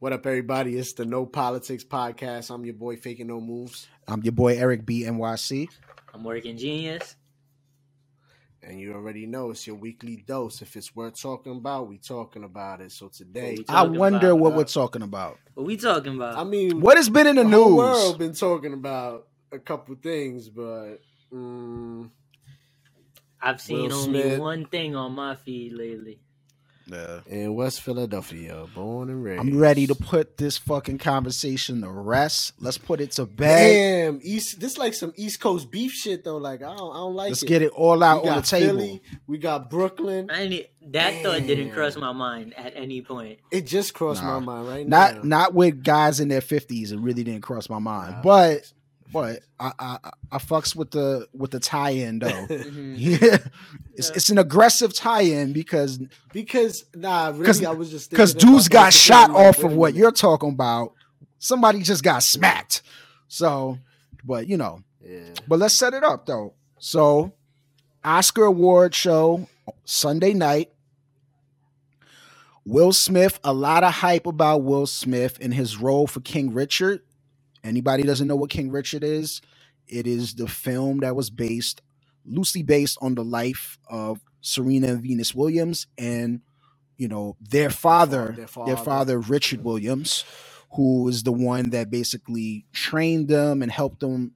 What up, everybody? It's the No Politics Podcast. I'm your boy Faking No Moves. I'm your boy Erik B NYC. I'm working genius. And you already know it's your weekly dose. If it's worth talking about, we talking about it. So today, I wonder about, what we're talking about. What we talking about? I mean, What has been in the, the news? whole world been talking about a couple things, but mm, I've seen Will only Smith. one thing on my feed lately. Yeah. in West Philadelphia, born and raised. I'm ready to put this fucking conversation to rest. Let's put it to bed. Damn, East. This like some East Coast beef shit though. Like I don't, I don't like it. Let's it. get it all out we on got the table. Philly, we got Brooklyn. I ain't, that thought didn't cross my mind at any point. It just crossed Nah. my mind right now. Not not with guys in their fifties. It really didn't cross my mind. Nah, but but I, I I- fucks with the with the tie-in though. Mhm. yeah. It's Yeah. it's an aggressive tie-in because because nah, really, I was just because dudes got shot off of what you're talking about. Somebody just got smacked. So, but you know, Yeah. But let's set it up though. So, Oscar award show Sunday night. Will Smith, a lot of hype about Will Smith and his role for King Richard. Anybody doesn't know what King Richard is? It is the film that was based loosely based on the life of Serena and Venus Williams and you know their father, their their father. father Richard Williams, who is the one that basically trained them and helped them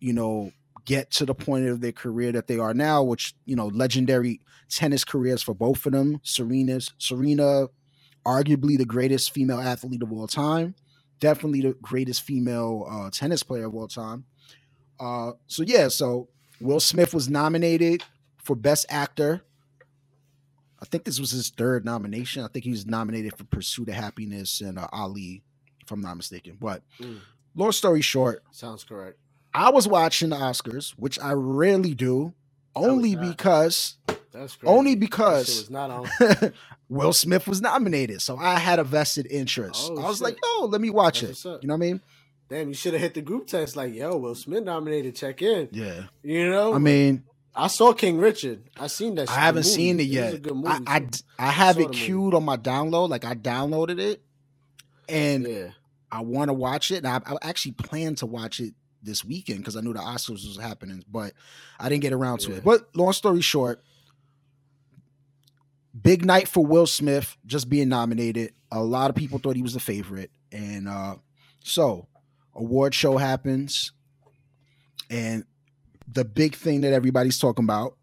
you know, get to the point of their career that they are now, which, you know, legendary tennis careers for both of them. Serena's Serena, arguably the greatest female athlete of all time, definitely the greatest female uh, tennis player of all time. Uh, so yeah, so Will Smith was nominated for Best Actor. I think this was his third nomination. I think he was nominated for Pursuit of Happiness and uh, Ali, if I'm not mistaken. But Mm. long story short, Sounds correct. I was watching the Oscars, which I rarely do, only because That's crazy. Only because- was not on. Will Smith was nominated. So I had a vested interest. Oh, I was shit. like, oh, let me watch That's it. You know what I mean? Damn, you should have hit the group text like, "Yo, Will Smith nominated. Check in." Yeah. You know, I mean, I saw King Richard. I seen that. I haven't movie. seen it yet. good movie, I, I, I have saw it queued on my download. Like I downloaded it and yeah. I want to watch it. And I, I actually planned to watch it this weekend because I knew the Oscars was happening, but I didn't get around to Yeah. it. But long story short, big night for Will Smith just being nominated. A lot of people thought he was the favorite. And uh so award show happens and the big thing that everybody's talking about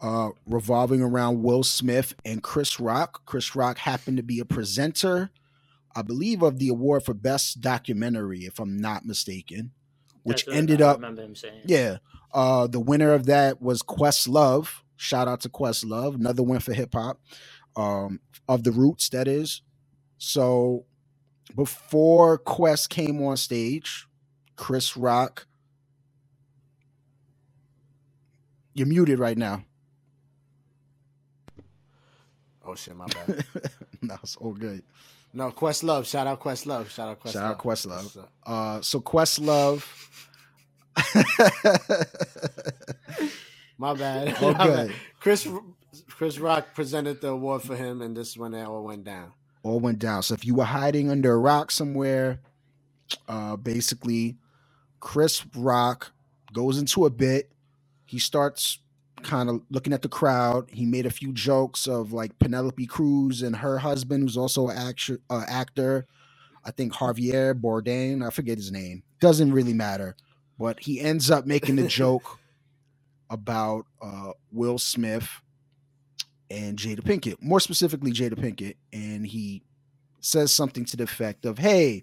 uh revolving around Will Smith and Chris Rock. Chris Rock happened to be a presenter I believe of the award for best documentary if I'm not mistaken, which ended I up remember him saying. yeah. Uh the winner of that was Questlove. Shout out to Questlove, another win for hip hop. Um of the roots, that is. So before Quest came on stage, Chris Rock. You're muted right now. Oh shit, my bad. no, it's all good. no, Questlove. Shout out Questlove. Shout out Questlove. Shout out Questlove. What's up? Uh so Questlove. My bad. Oh, My good. bad. Chris Chris Rock presented the award for him, and this is when it all went down. all went down. So if you were hiding under a rock somewhere, uh, basically, Chris Rock goes into a bit. He starts kind of looking at the crowd. He made a few jokes of like Penelope Cruz and her husband, who's also an actor. Uh, actor. I think Javier Bardem. I forget his name. Doesn't really matter. But he ends up making the joke about uh, Will Smith and Jada Pinkett, more specifically Jada Pinkett, and he says something to the effect of, "Hey,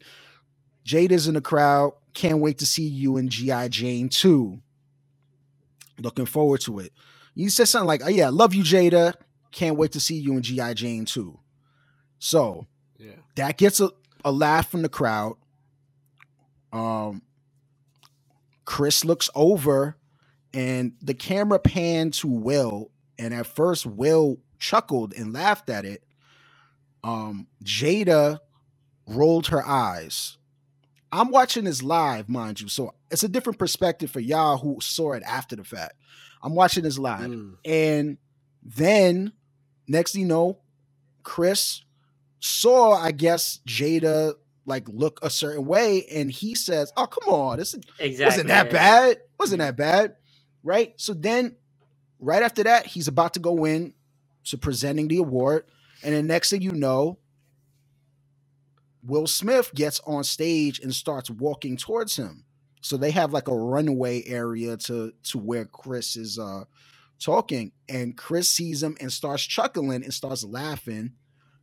Jada's in the crowd. Can't wait to see you in GI Jane 2. Looking forward to it." You said something like, "Oh yeah, love you, Jada. Can't wait to see you in GI Jane 2." So Yeah. that gets a, a laugh from the crowd. Um, Chris looks over, and the camera panned to Will, and at first Will chuckled and laughed at it. Um, Jada rolled her eyes. I'm watching this live, mind you, so it's a different perspective for y'all who saw it after the fact. I'm watching this live. Mm. And then next thing you know, Chris saw, I guess, Jada like look a certain way, and he says, "Oh, come on, this Exactly. wasn't that bad. Wasn't that bad, right?" So then, right after that, he's about to go in to presenting the award, and the next thing you know, Will Smith gets on stage and starts walking towards him. So they have like a runway area to to where Chris is uh talking, and Chris sees him and starts chuckling and starts laughing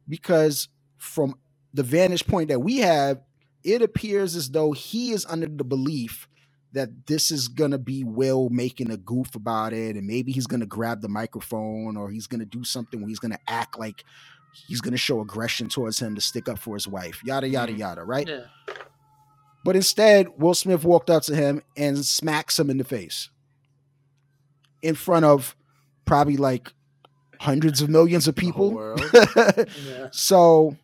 because from the vantage point that we have, it appears as though he is under the belief that this is gonna be Will making a goof about it, and maybe he's gonna grab the microphone or he's gonna do something where he's gonna act like he's gonna show aggression towards him to stick up for his wife, yada yada Mhm. yada, right? Yeah. But instead, Will Smith walked up to him and smacks him in the face in front of probably like hundreds of millions of people. Yeah. so,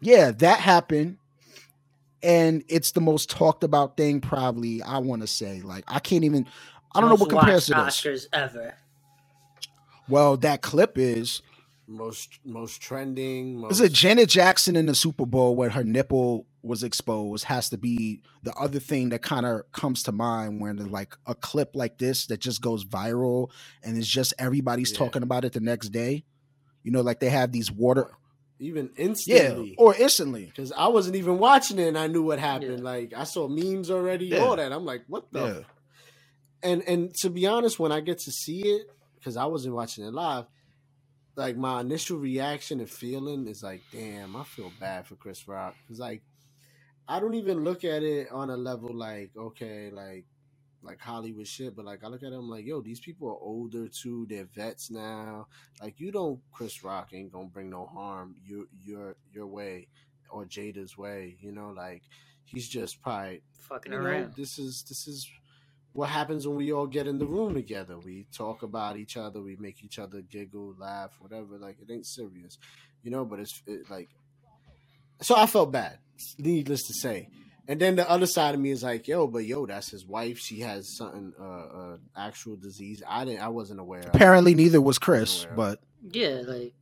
yeah, that happened. And it's the most talked about thing, probably. I want to say, like, I can't even. I don't know what Most compares to watched this. Oscars ever. Well, that clip is most most trending. Most, is it Janet Jackson in the Super Bowl when her nipple was exposed has to be the other thing that kind of comes to mind when like a clip like this that just goes viral and it's just everybody's Yeah. talking about it the next day. You know, like they have these water, even instantly. yeah, instantly. or instantly. Because I wasn't even watching it and I knew what happened. Yeah. Like I saw memes already, Yeah. all that. I'm like, what the? Yeah, And and to be honest, when I get to see it, because I wasn't watching it live, like my initial reaction and feeling is like, damn, I feel bad for Chris Rock. Because like, I don't even look at it on a level like, okay, like like Hollywood shit, but like I look at them like, yo, these people are older too. They're vets now. Like you don't, Chris Rock ain't gonna bring no harm your your your way or Jada's way. You know, like he's just probably Fucking you know, around. this is this is what happens when we all get in the room together. We talk about each other, we make each other giggle, laugh, whatever. Like it ain't serious, you know. But it's it, like, so I felt bad. Needless to say. And then the other side of me is like, yo, but yo, that's his wife. She has something, uh, uh actual disease. I didn't, I wasn't aware. of. apparently neither was Chris, but Yeah, like.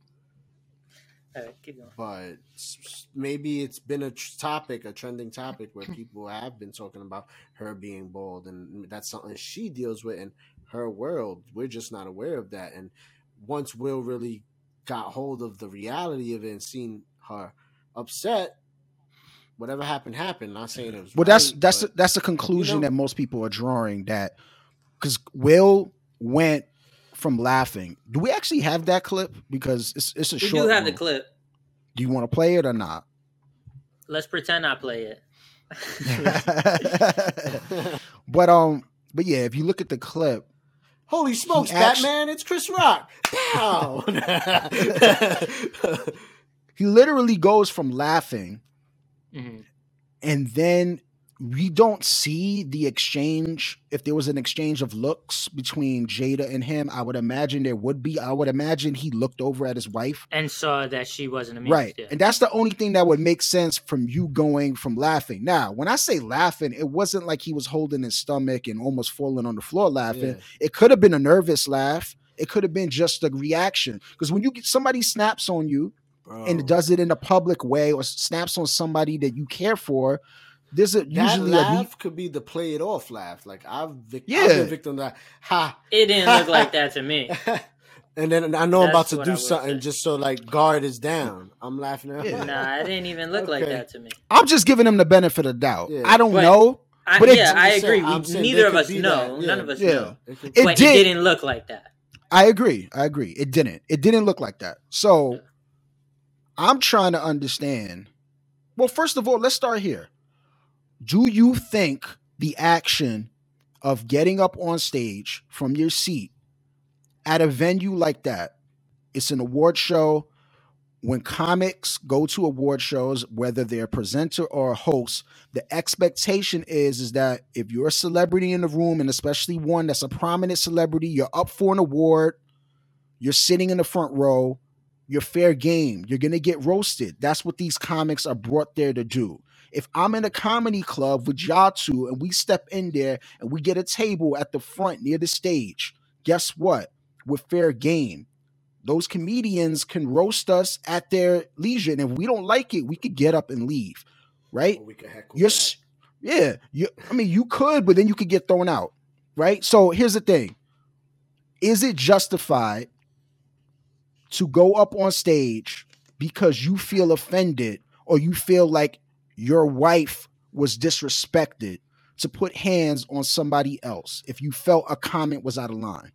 All right, keep going. but s- s- maybe it's been a tr- topic, a trending topic where people have been talking about her being bald, and that's something she deals with in her world. We're just not aware of that. And once Will really got hold of the reality of it and seen her upset, whatever happened happened. Not saying it was. well, that's right, that's but- that's a conclusion know- that most people are drawing that because Will went from laughing. Do we actually have that clip? Because it's it's a We short. do have the clip. Do you want to play it or not? Let's pretend I play it. but um, but yeah, if you look at the clip, Holy smokes, actu- Batman! It's Chris Rock. Pow! he literally goes from laughing Mhm. and then we don't see the exchange if there was an exchange of looks between jada and him i would imagine there would be i would imagine he looked over at his wife And saw that she wasn't amused. right Yeah. and that's the only thing that would make sense from you going from laughing now when i say laughing it wasn't like he was holding his stomach and almost falling on the floor laughing Yeah. it could have been a nervous laugh it could have been just a reaction because when you get somebody snaps on you Bro. and does it in a public way or snaps on somebody that you care for, there's a That usually a laugh need- could be the play it off laugh. Like I've, vic- Yeah. I've been victim that. Ha. It didn't look like that to me. and then I know I'm about to do something say. just so like guard is down. I'm laughing at Yeah. Nah, it didn't even look like that to me. I'm just giving him the benefit of doubt. Yeah. I don't But- know. I, But yeah, I'm I just saying- agree. We- neither of us know. that. None of us Yeah. know. It could- It but did- it didn't look like that. I agree. I agree. It didn't. It didn't look like that. So Yeah. I'm trying to understand. Well, first of all, let's start here. Do you think the action of getting up on stage from your seat at a venue like that, it's an award show. When comics go to award shows, whether they're a presenter or a host, the expectation is is that if you're a celebrity in the room, and especially one that's a prominent celebrity, you're up for an award, you're sitting in the front row, you're fair game. You're gonna get roasted. That's what these comics are brought there to do. If I'm in a comedy club with y'all two and we step in there and we get a table at the front near the stage, guess what? We're fair game. those comedians can roast us at their leisure, and if we don't like it, we could get up and leave, right? Or we could heckle You're, yeah, you. I mean, you could, but then you could get thrown out, right? So here's the thing: Is it justified to go up on stage because you feel offended or you feel like your wife was disrespected to put hands on somebody else if you felt a comment was out of line?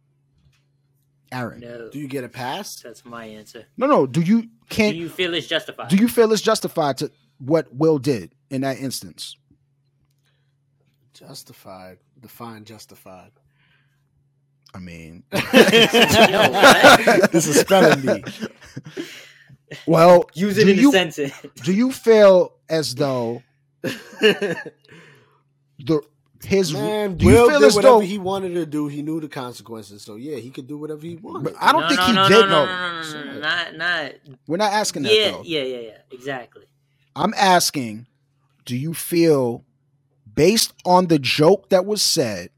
Aaron, No, Do you get a pass? that's my answer. no, no. Do you can't? Do you feel it's justified? do you feel it's justified to what Will did in that instance? Justified. Define justified. I mean, this is spelling bee. well, Use it do in you, a sentence. Do you feel as though the his Man, do you Will feel did as whatever though he wanted to do. He knew the consequences, so yeah, he could do whatever he wanted. But I don't no, think no, he no, did no, know. no, no, no, no, no, not, not. We're not asking that Yeah, though. yeah, yeah, yeah. Exactly. I'm asking, do you feel based on the joke that was said,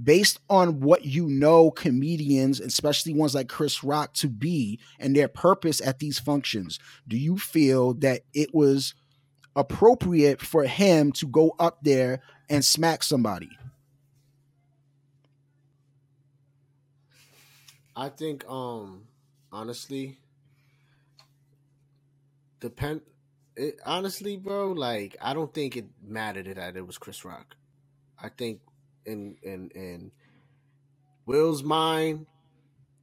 based on what you know comedians, especially ones like Chris Rock, to be and their purpose at these functions, do you feel that it was appropriate for him to go up there and smack somebody? I think, um, honestly, depend. It, honestly, bro, like I don't think it mattered that it was Chris Rock. I think in in in Will's mind,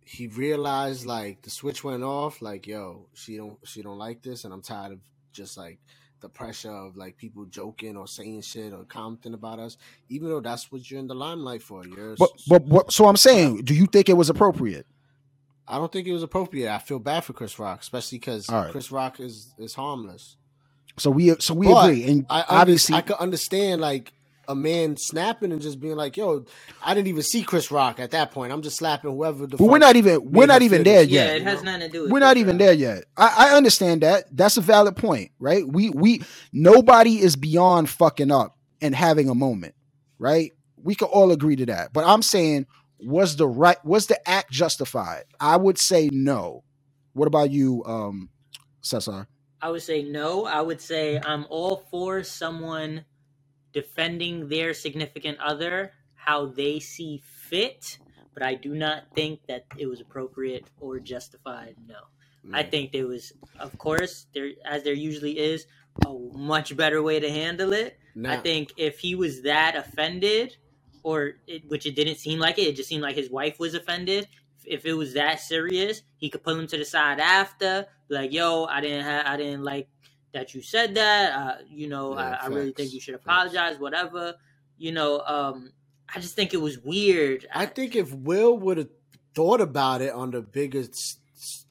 he realized like the switch went off. Like, yo, she don't she don't like this, and I'm tired of just like the pressure of like people joking or saying shit or commenting about us. Even though that's what you're in the limelight for. You're But but what? So I'm saying, do you think it was appropriate? I don't think it was appropriate. I feel bad for Chris Rock, especially because right. Chris Rock is is harmless. So we so we But agree, and I obviously I could understand like a man snapping and just being like, "Yo, I didn't even see Chris Rock at that point. I'm just slapping whoever the." but we're not even we're not even there yet. Yeah, it has know? nothing to do with We're not even there yet. I, I understand that. That's a valid point, right? We we nobody is beyond fucking up and having a moment, right? We can all agree to that. But I'm saying, was the right was the act justified? I would say no. What about you, um, Cesar? I would say no. I would say I'm all for someone defending their significant other how they see fit, but I do not think that it was appropriate or justified. No. I Mm. think there was, of course, there as there usually is, a much better way to handle it. I think if he was that offended, or it, which it didn't seem like it, it just seemed like his wife was offended. If it was that serious, he could pull him to the side after, like, "Yo, I didn't, ha- I didn't like that you said that. Uh, you know, Yeah, I, I really think you should Facts. apologize. Whatever. You know, um, I just think it was weird. I think if Will would have thought about it on the biggest,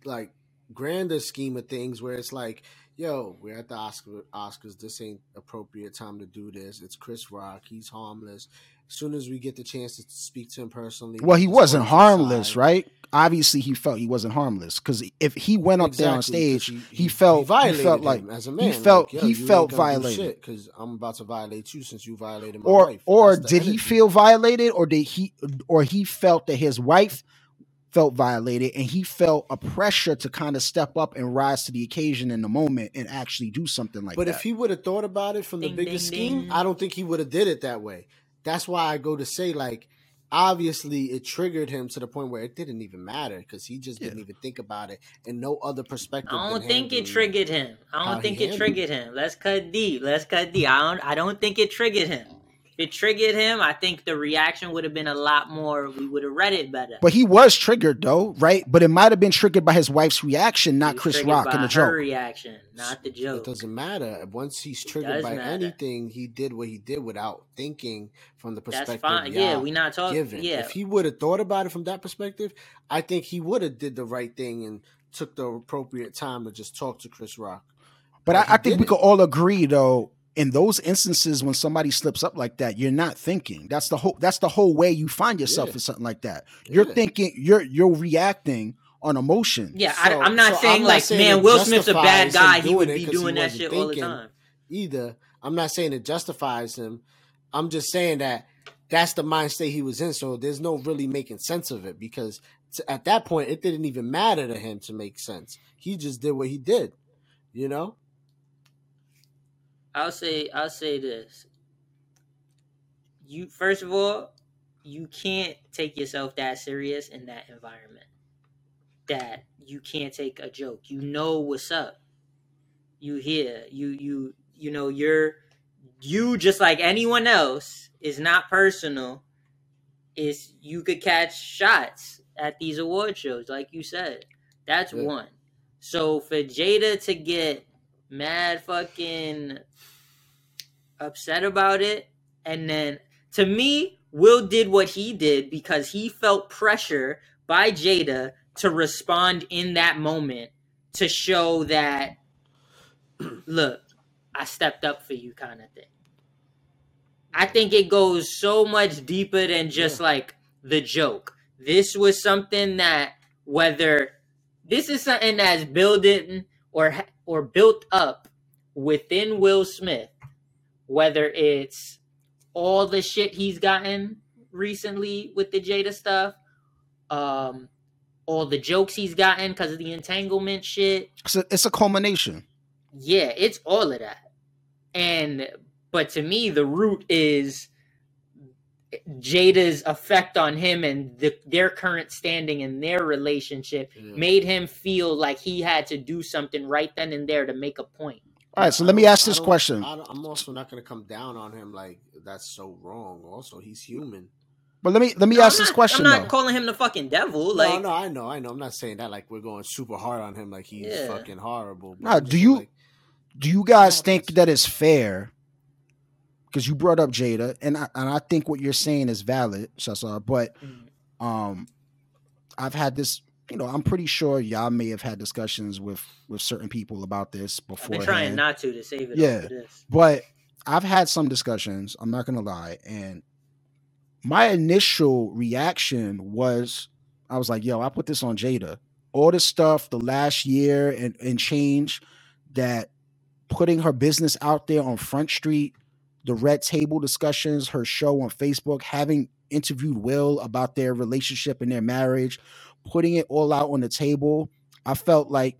like, grander scheme of things, where it's like, yo, we're at the Oscar, Oscars. This ain't appropriate time to do this. It's Chris Rock. He's harmless. As soon as we get the chance to speak to him personally, Well, he wasn't pull him to the harmless, side. right? Obviously, he felt he wasn't harmless because if he went up there on stage, he, felt he, violated felt him like as a man. felt- Like, he felt violated violated. because I'm about to violate you since you violated my or wife. or That's did he energy. feel violated or did he or he felt that his wife felt violated and he felt a pressure to kind of step up and rise to the occasion in the moment and actually do something like But that. But if he would have thought about it from the Ding, biggest ding, scheme, ding. I don't think he would have did it that way. That's why I go to say like, obviously it triggered him to the point where it didn't even matter because he just didn't even think about it and no other perspective. I don't think it triggered him. I don't think it triggered him. Let's cut deep. Let's cut deep. I don't. I don't think it triggered him. If it triggered him, I think the reaction would have been a lot more. We would have read it better. but he was triggered though, right? But it might have been triggered by his wife's reaction, not Chris Rock by in the her joke. reaction, not the joke. It doesn't matter. Once he's triggered by matter. anything, he did what he did without thinking from the That's perspective. fine. Yeah, y'all we not talking. given. Yeah, If he would have thought about it from that perspective, I think he would have did the right thing and took the appropriate time to just talk to Chris Rock. But But I, I think we didn't. could all agree though, in those instances when somebody slips up like that, you're not thinking. That's the whole that's the whole way you find yourself Yeah. in something like that. You're Yeah. thinking you're you're reacting on emotion. yeah. So- I, I'm not so saying I'm not like, saying man, Will Smith's a bad guy. He would it be 'cause doing that shit all the time. either. I'm not saying it justifies him. I'm just saying that that's the mind state he was in. So there's no really making sense of it because at that point it didn't even matter to him to make sense. He just did what he did, you know. I'll say I'll say this. You first of all, you can't take yourself that serious in that environment. That you can't take a joke. You know what's up. You hear. You you you know you're you just like anyone else is not personal. Is you could catch shots at these award shows, like you said. That's Yeah. one. So for Jada to get mad fucking upset about it, and then to me, Will did what he did because he felt pressure by Jada to respond in that moment to show that look, I stepped up for you kind of thing. I think it goes so much deeper than just like the joke. This was something that whether this is something that's building or or built up within Will Smith, whether it's all the shit he's gotten recently with the Jada stuff, um, all the jokes he's gotten because of the entanglement shit, It's a, it's a culmination. yeah, it's all of that. And but to me, the root is Jada's effect on him and the, their current standing in their relationship Yeah. made him feel like he had to do something right then and there to make a point. All right, so let me ask this don't- question. I I'm also not going to come down on him like that's so wrong. Also, he's human. But let me let me No, ask I'm this question I'm not though. calling him the fucking devil. Like, no, I know, I know. I'm not saying that like we're going super hard on him like he's Yeah. fucking horrible. but Nah, do you- like, Do you guys Yeah, think please. that it's fair? Because you brought up Jada, and I and I think what you're saying is valid, Cesar. But Mm. um, I've had this. You know, I'm pretty sure y'all may have had discussions with with certain people about this I've before. been trying not to to save it Yeah. this. but I've had some discussions. I'm not gonna lie, and my initial reaction was, I was like, "Yo, I put this on Jada. All this stuff, the last year and and change, that putting her business out there on Front Street, the Red Table discussions, her show on Facebook, having interviewed Will about their relationship and their marriage, putting it all out on the table. I felt like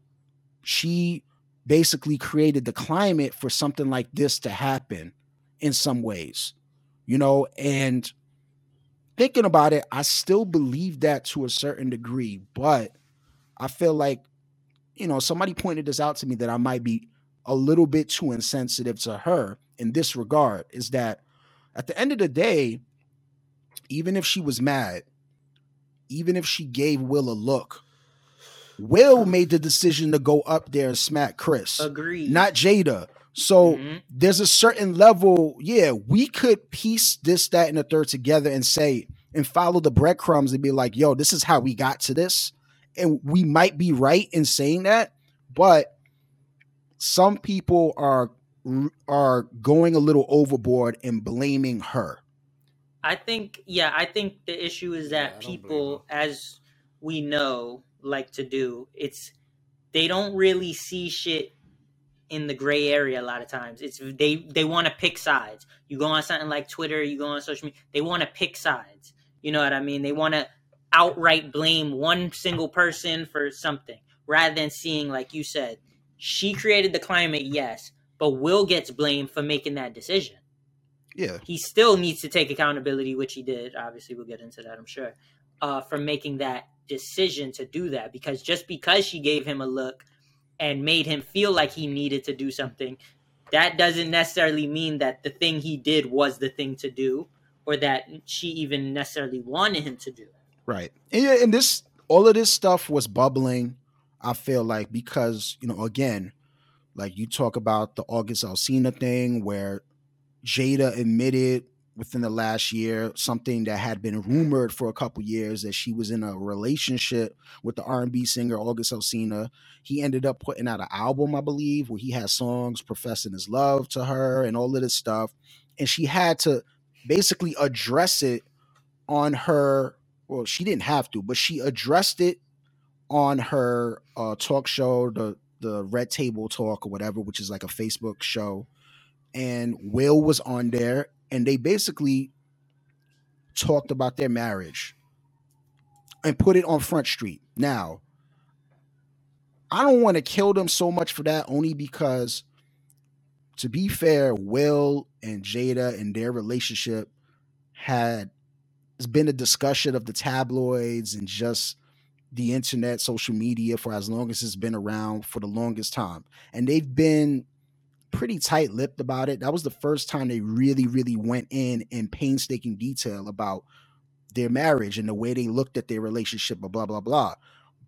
she basically created the climate for something like this to happen in some ways, you know, and thinking about it, I still believe that to a certain degree, but I feel like, you know, somebody pointed this out to me that I might be a little bit too insensitive to her in this regard is that at the end of the day, even if she was mad, even if she gave Will a look, Will made the decision to go up there and smack Chris, Agreed. not Jada. So Mhm. there's a certain level, yeah, we could piece this, that, and the third together and say, and follow the breadcrumbs and be like, yo, this is how we got to this. And we might be right in saying that, but some people are are going a little overboard and blaming her. I think, yeah, I think the issue is that don't people, as we know, like to do. It's they don't really see shit in the gray area a lot of times. It's they they want to pick sides. You go on something like Twitter, you go on social media, they want to pick sides. You know what I mean? They want to outright blame one single person for something rather than seeing like you said, she created the climate, yes, but Will gets blamed for making that decision Yeah. he still needs to take accountability, which he did. Obviously, we'll get into that, I'm sure, uh, for making that decision to do that. Because just because she gave him a look and made him feel like he needed to do something, that doesn't necessarily mean that the thing he did was the thing to do, or that she even necessarily wanted him to do. Right. And, and this all of this stuff was bubbling, I feel like, because, you know, again, like you talk about the August Alsina thing where Jada admitted within the last year something that had been rumored for a couple years that she was in a relationship with the R&B singer August Alsina. He ended up putting out an album, I believe, where he had songs professing his love to her and all of this stuff. And she had to basically address it on her well, she didn't have to, but she addressed it on her uh, talk show, the the Red Table Talk or whatever, which is like a Facebook show. And Will was on there, and they basically talked about their marriage and put it on Front Street. Now, I don't want to kill them so much for that, only because, to be fair, Will and Jada and their relationship had it's been a discussion of the tabloids and just the internet, social media for as long as it's been around for the longest time. And they've been pretty tight lipped about it. That was the first time they really, really went in in painstaking detail about their marriage and the way they looked at their relationship, blah, blah, blah, blah.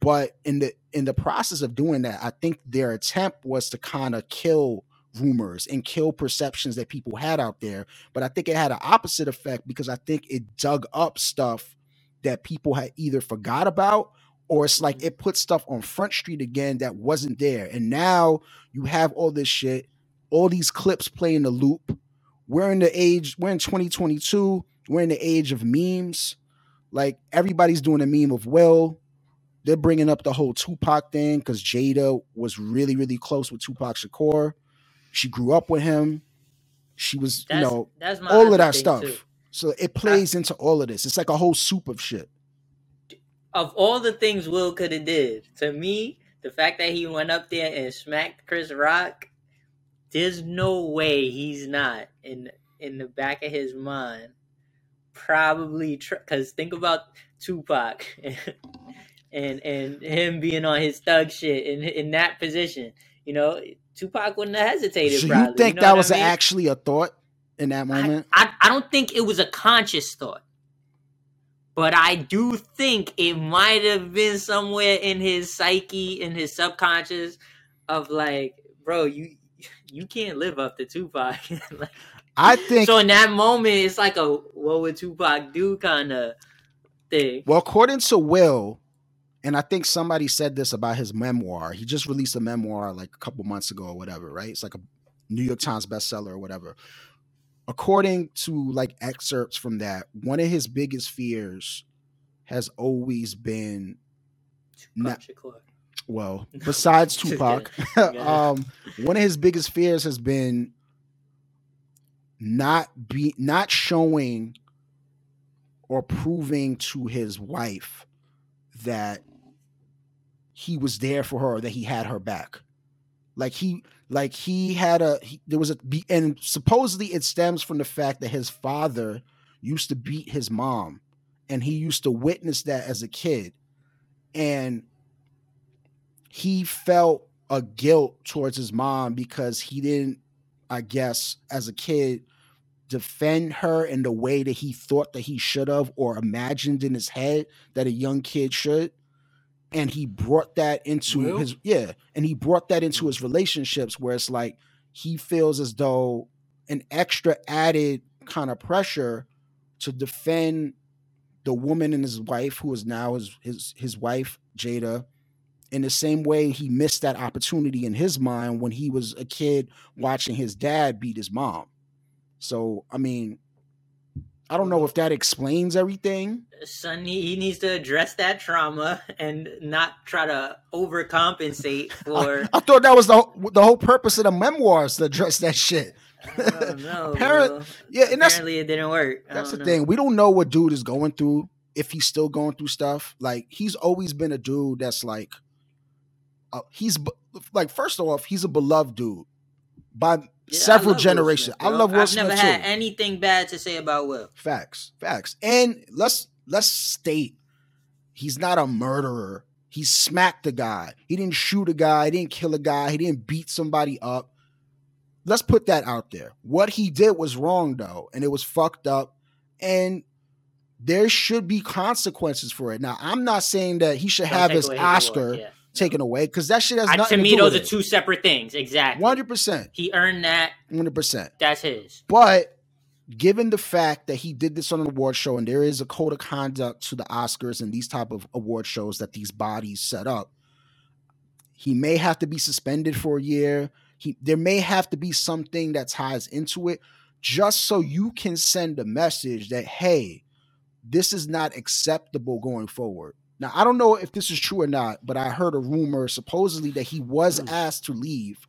But in the in the process of doing that, I think their attempt was to kind of kill rumors and kill perceptions that people had out there. But I think it had an opposite effect because I think it dug up stuff that people had either forgot about or it's like mm-hmm. it put stuff on Front Street again that wasn't there. And now you have all this shit, all these clips play in the loop. We're in the age, we're in 2022, we're in the age of memes. Like everybody's doing a meme of Will. They're bringing up the whole Tupac thing because Jada was really, really close with Tupac Shakur. She grew up with him. She was, That's, you know, that's my all of that stuff. too. So it plays into all of this. It's like a whole soup of shit. Of all the things Will could have did, to me, the fact that he went up there and smacked Chris Rock, there's no way he's not in in the back of his mind probably because think about Tupac and and him being on his thug shit in in that position. You know, Tupac wouldn't have hesitated. So probably, you think know that was I mean? actually a thought in that I, moment? I I don't think it was a conscious thought, but I do think it might have been somewhere in his psyche, in his subconscious, of like, bro, you you can't live up to Tupac. Like, I think so in that moment, it's like a what would Tupac do kind of thing. Well, according to Will, and I think somebody said this about his memoir. He just released a memoir like a couple months ago or whatever, right? It's like a New York Times bestseller or whatever. According to like excerpts from that, one of his biggest fears has always been. Shakur. Well, besides Tupac, um, one of his biggest fears has been not be not showing or proving to his wife that he was there for her, that he had her back. Like he, like he had a, he, there was a, be- and supposedly it stems from the fact that his father used to beat his mom, and he used to witness that as a kid, and he felt a guilt towards his mom because he didn't, I guess, as a kid, defend her in the way that he thought that he should have or imagined in his head that a young kid should. And he brought that into Will? his yeah, and he brought that into his relationships where it's like he feels as though an extra added kind of pressure to defend the woman and his wife, who is now his his his wife, Jada, in the same way he missed that opportunity in his mind when he was a kid watching his dad beat his mom. So, I mean, I don't know if that explains everything. Son, he, needs to address that trauma and not try to overcompensate for. I thought that was the whole, the whole purpose of the memoirs to address that shit. I don't know. Apparent- Yeah, and Apparently, it didn't work. I that's the know. thing. We don't know what dude is going through. If he's still going through stuff, like he's always been a dude that's like, uh, he's like first off, he's a beloved dude by Yeah, several Will generations. Smith, I love Will I've Smith never too. had anything bad to say about Will. Facts, facts. And let's let's state he's not a murderer. He smacked a guy. He didn't shoot a guy. He didn't kill a guy. He didn't beat somebody up. Let's put that out there. What he did was wrong though, and it was fucked up. And there should be consequences for it. Now, I'm not saying that he should Don't have his award, Oscar yeah. Taken away because that shit has I- nothing to to, me, do those are two separate things. Exactly. One hundred percent, He earned that. one hundred percent. That's his. But given the fact that he did this on an award show and there is a code of conduct to the Oscars and these type of award shows that these bodies set up, he may have to be suspended for a year. He there may have to be something that ties into it just so you can send a message that hey, this is not acceptable going forward. Now, I don't know if this is true or not, but I heard a rumor supposedly that he was Mm. asked to leave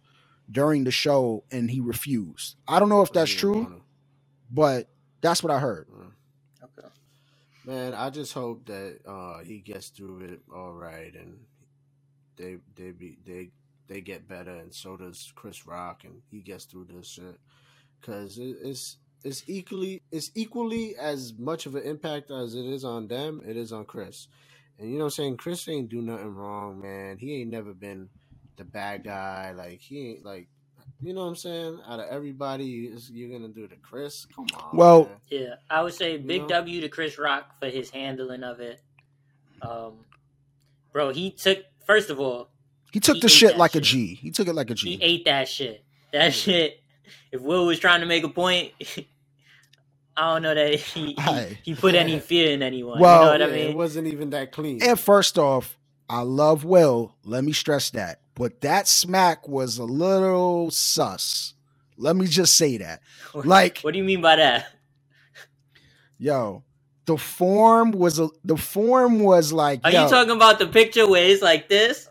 during the show and he refused. I don't know if that's true but that's what I heard. uh, Okay. Man, I just hope that uh, he gets through it all right, and they they be they they get better, and so does Chris Rock, and he gets through this shit. Cause it, it's it's equally it's equally as much of an impact as it is on them. It is on Chris, and you know what I'm saying. Chris ain't do nothing wrong, man. He ain't never been the bad guy. Like he ain't like. You know what I'm saying? Out of everybody, you're gonna do the Chris. Come on. Well, man. Yeah, I would say big know? W to Chris Rock for his handling of it. Um, bro, he took first of all, He took He the shit like a shit. G. He took it like a G. he ate that shit. That shit. If Will was trying to make a point, I don't know that he he, Aye. he put any fear in anyone. Well, you know what Yeah, I mean? it wasn't even that clean. And first off, I love Will. Let me stress that. But that smack was a little sus. Let me just say that. Like, what do you mean by that? yo, the form was a the form was like Are yo, you talking about the picture where it's like this?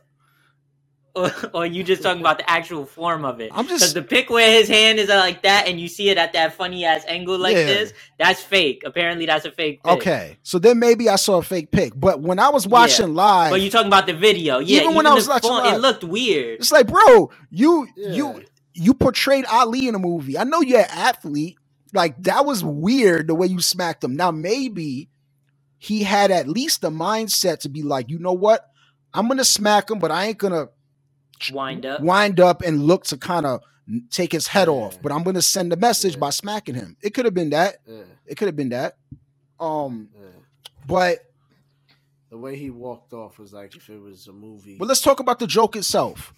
Or, or are you just talking about the actual form of it? I'm just- because the pic where his hand is like that, and you see it at that funny ass angle like Yeah. this. That's fake. Apparently, that's a fake. Pic. Okay. So then maybe I saw a fake pic. But when I was watching live, But you talking about the video? Yeah. Even when I was the watching form- live- it looked weird. it's like, bro, you Yeah. you you portrayed Ali in a movie. I know you're an athlete. Like that was weird the way you smacked him. Now maybe he had at least the mindset to be like, you know what? I'm gonna smack him, but I ain't gonna Wind up. wind up and look to kind of take his head Yeah. off. But I'm gonna send a message Yeah. by smacking him. It could have been that. Yeah, It could have been that. Um, yeah. but The way he walked off was like if it was a movie. but let's talk about the joke itself.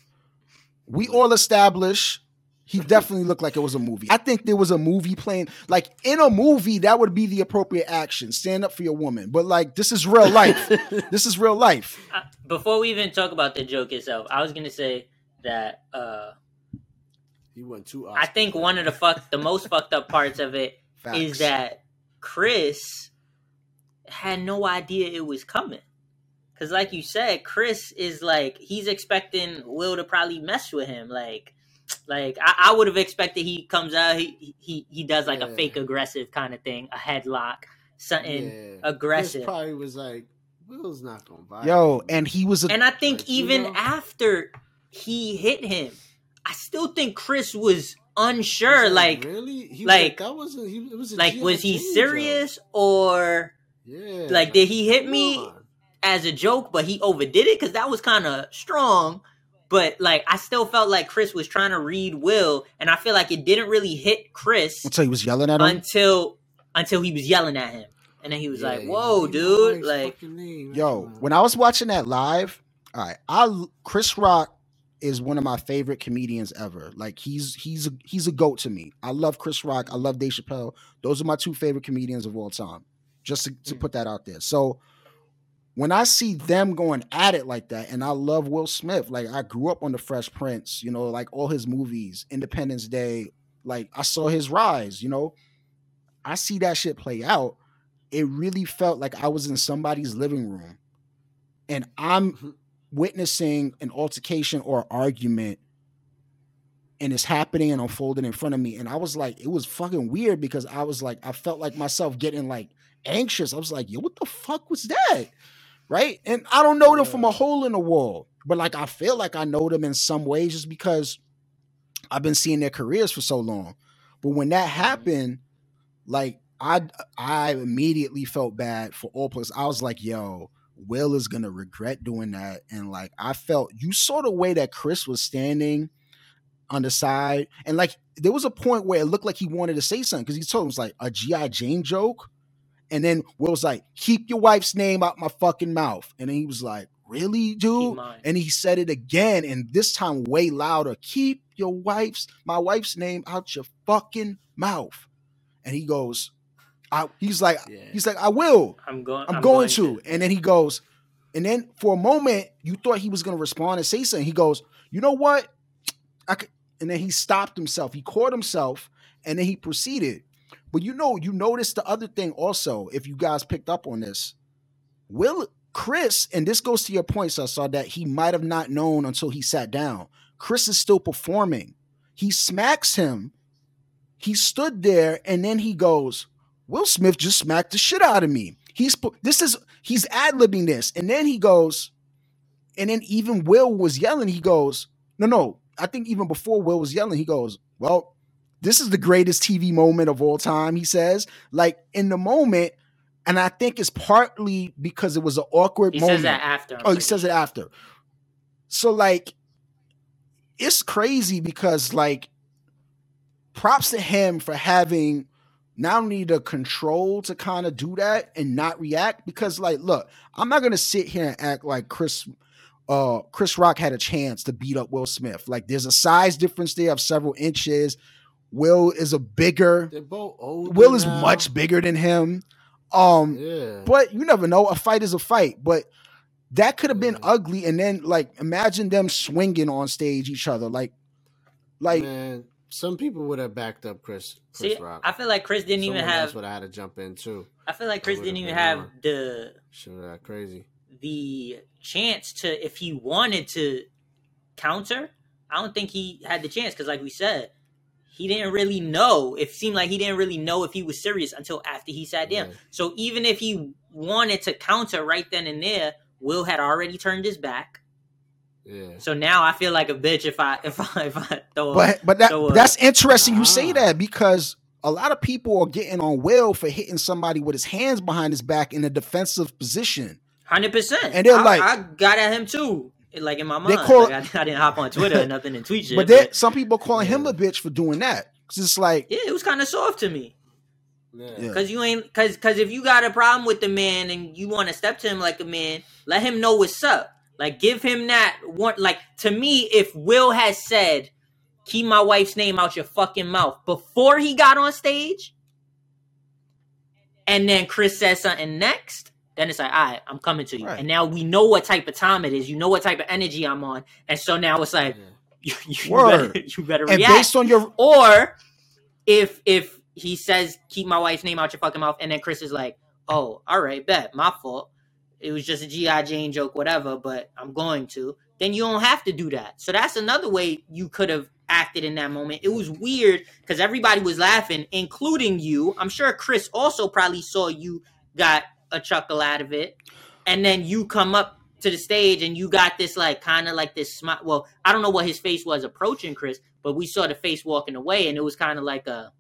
We all established he definitely looked like it was a movie. I think there was a movie playing. Like in a movie, that would be the appropriate action. Stand up for your woman. But like this is real life. this is real life. Uh, before we even talk about the joke itself, I was gonna say that uh, he went too. I think one of the fuck the most fucked up parts of it Facts. is that Chris had no idea it was coming. Cause like you said, Chris is like he's expecting Will to probably mess with him. Like, like I, I would have expected he comes out, he he he does like a fake aggressive kind of thing, a headlock, something. yeah. aggressive. Chris probably was like, Will's not gonna buy. Yo, it." and he was a And I think Like, you even know? after he hit him, I still think Chris was unsure. He's Like, really, he like- was like that wasn't. He it was a like G.I. was he Jane joke. serious or Yeah. like did he hit come me on. as a joke, but he overdid it because that was kind of strong. But like, I still felt like Chris was trying to read Will, and I feel like it didn't really hit Chris until he was yelling at him. until until he was yelling at him, and then he was Yeah, like, "Whoa, he dude!" knows Like. Yo, when I was watching that live, all right, I Chris Rock is one of my favorite comedians ever. Like he's he's a, he's a goat to me. I love Chris Rock. I love Dave Chappelle. Those are my two favorite comedians of all time. Just to, to mm. put that out there. So when I see them going at it like that, and I love Will Smith. Like I grew up on the Fresh Prince. You know, like all his movies, Independence Day. Like I saw his rise. You know, I see that shit play out. It really felt like I was in somebody's living room and I'm mm-hmm. witnessing an altercation or argument and it's happening and unfolding in front of me. And I was like, it was fucking weird because I was like, I felt like myself getting like anxious. I was like, yo, what the fuck was that? Right. And I don't know them from a hole in the wall, but like I feel like I know them in some ways just because I've been seeing their careers for so long. But when that mm-hmm. happened, like I I immediately felt bad for all players. I was like, yo, Will is gonna regret doing that. And like I felt you saw the way that Chris was standing on the side. And like there was a point where it looked like he wanted to say something because he told him it was like a G.I. Jane joke. And then Will was like, keep your wife's name out my fucking mouth. And then he was like, Really, dude? And he said it again, and this time way louder. Keep your wife's my wife's name out your fucking mouth. And he goes, I, he's like, Yeah. he's like, I will. I'm going. I'm, going, to. And then he goes, and then for a moment, you thought he was gonna respond and say something. He goes, you know what? I could, and then he stopped himself. He caught himself, and then he proceeded. But you know, you noticed the other thing also, if you guys picked up on this. Will Chris, and this goes to your point, so I saw that he might have not known until he sat down. Chris is still performing. He smacks him. He stood there, and then he goes, Will Smith just smacked the shit out of me. he's this is he's ad libbing this, and then he goes, and then even Will was yelling. He goes, no, no. I think even before Will was yelling, he goes, well, this is the greatest TV moment of all time. He says, like in the moment, and I think it's partly because it was an awkward He moment. says that after. Oh, he says it after. So like it's crazy because like props to him for having not only the control to kind of do that and not react because like look, I'm not going to sit here and act like Chris uh Chris Rock had a chance to beat up Will Smith. Like there's a size difference there of several inches. Will is a bigger They're both old. Will is much bigger than him. Um Yeah. but you never know. A fight is a fight. But that could have been Yeah. ugly. And then, like, imagine them swinging on stage each other. Like, like Man, some people would have backed up Chris. Chris See, Rock. I feel like Chris didn't even Someone else have. would have had to jump in too. I feel like Chris didn't even have on. the Shit, that crazy. the chance to if he wanted to counter. I don't think he had the chance because, like we said, he didn't really know. It seemed like he didn't really know if he was serious until after he sat down. Yeah. So even if he wanted to counter right then and there, Will had already turned his back. Yeah. So now I feel like a bitch if I if I if I throw. a- but but that so, that's interesting you say that because a lot of people are getting on Will for hitting somebody with his hands behind his back in a defensive position. Hundred percent. And they're I, like- I got at him too. Like in my They mind, call- like, I, I didn't hop on Twitter or nothing and tweet shit. but But, some people calling him a bitch for doing that. 'Cause it's like, yeah, it was kind of soft to me. Yeah. Yeah. Cause you ain't cause cause if you got a problem with the man and you want to step to him like a man, let him know what's up. Like give him that one. Like to me, if Will has said, "Keep my wife's name out your fucking mouth" before he got on stage, and then Chris says something next, then it's like, all right, I'm coming to you. Right. And now we know what type of time it is. You know what type of energy I'm on, and so now it's like Yeah. you, you, better, you better and react. based on your Or if if he says keep my wife's name out your fucking mouth, and then Chris is like, "Oh, all right, bet, my fault. It was just a GI Jane joke, whatever. But I'm going to." Then you don't have to do that. So that's another way you could have acted in that moment. It was weird because everybody was laughing, including you. I'm sure Chris also probably saw you got a chuckle out of it, and then you come up to the stage and you got this like kind of like this smile. Well, I don't know what his face was approaching Chris, but we saw the face walking away, and it was kind of like a,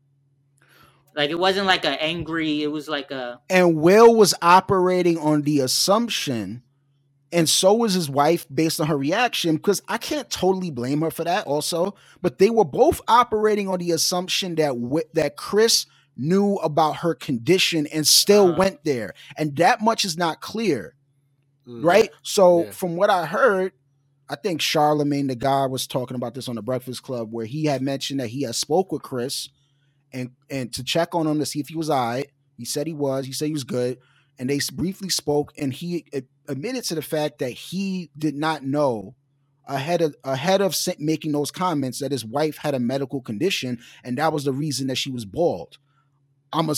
like it wasn't like a angry. It was like a and Will was operating on the assumption, and so was his wife based on her reaction, because I can't totally blame her for that also, but they were both operating on the assumption that that Chris knew about her condition and still Uh-huh. went there. And that much is not clear, Mm. right? So Yeah. from what I heard, I think Charlemagne the guy was talking about this on the Breakfast Club where he had mentioned that he had spoke with Chris and and to check on him to see if he was all right. He said he was. He said he was good. And they briefly spoke, and he admitted to the fact that he did not know ahead of ahead of making those comments that his wife had a medical condition, and that was the reason that she was bald. I'm a,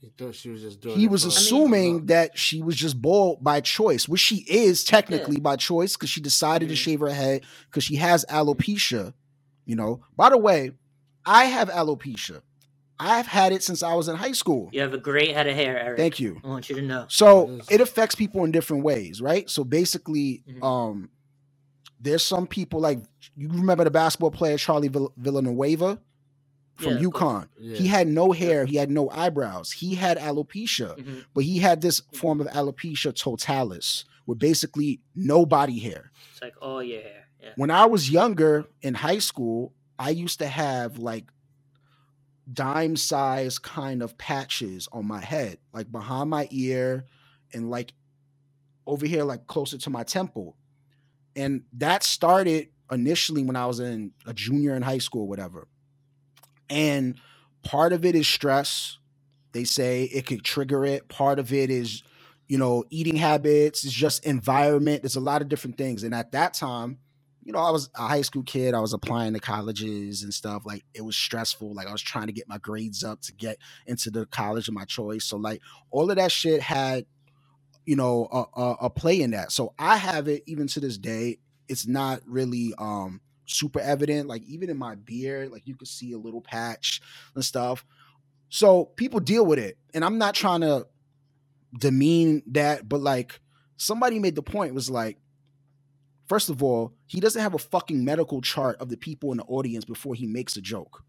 He thought she was just doing. he it was for- assuming that she was just bald by choice, which she is technically by choice because she decided to Mhm. shave her head because she has alopecia. You know. By the way, I have alopecia. I've had it since I was in high school. you have a great head of hair, Erik. Thank you. I want you to know. So It is. it affects people in different ways, right? So basically, Mhm. um, there's some people like you remember the basketball player Charlie Vill- Villanueva from Yeah. UConn. Yeah. He had no hair, he had no eyebrows, he had alopecia, Mhm. but he had this form of alopecia totalis, with basically no body hair. It's like all your hair. Yeah. When I was younger in high school, I used to have like dime size kind of patches on my head, like behind my ear and like over here, like closer to my temple. And that started initially when I was in a junior in high school, whatever. And part of it is stress. They say it could trigger it. Part of it is, you know, eating habits, it's just environment. There's a lot of different things. And at that time, you know, I was a high school kid. I was applying to colleges and stuff. Like it was stressful. Like I was trying to get my grades up to get into the college of my choice. So like all of that shit had, you know, a, a, a play in that. So I have it even to this day. It's not really um super evident. Like even in my beard, like you could see a little patch and stuff. So people deal with it, and I'm not trying to demean that, but like somebody made the point was like, first of all, he doesn't have a fucking medical chart of the people in the audience before he makes a joke.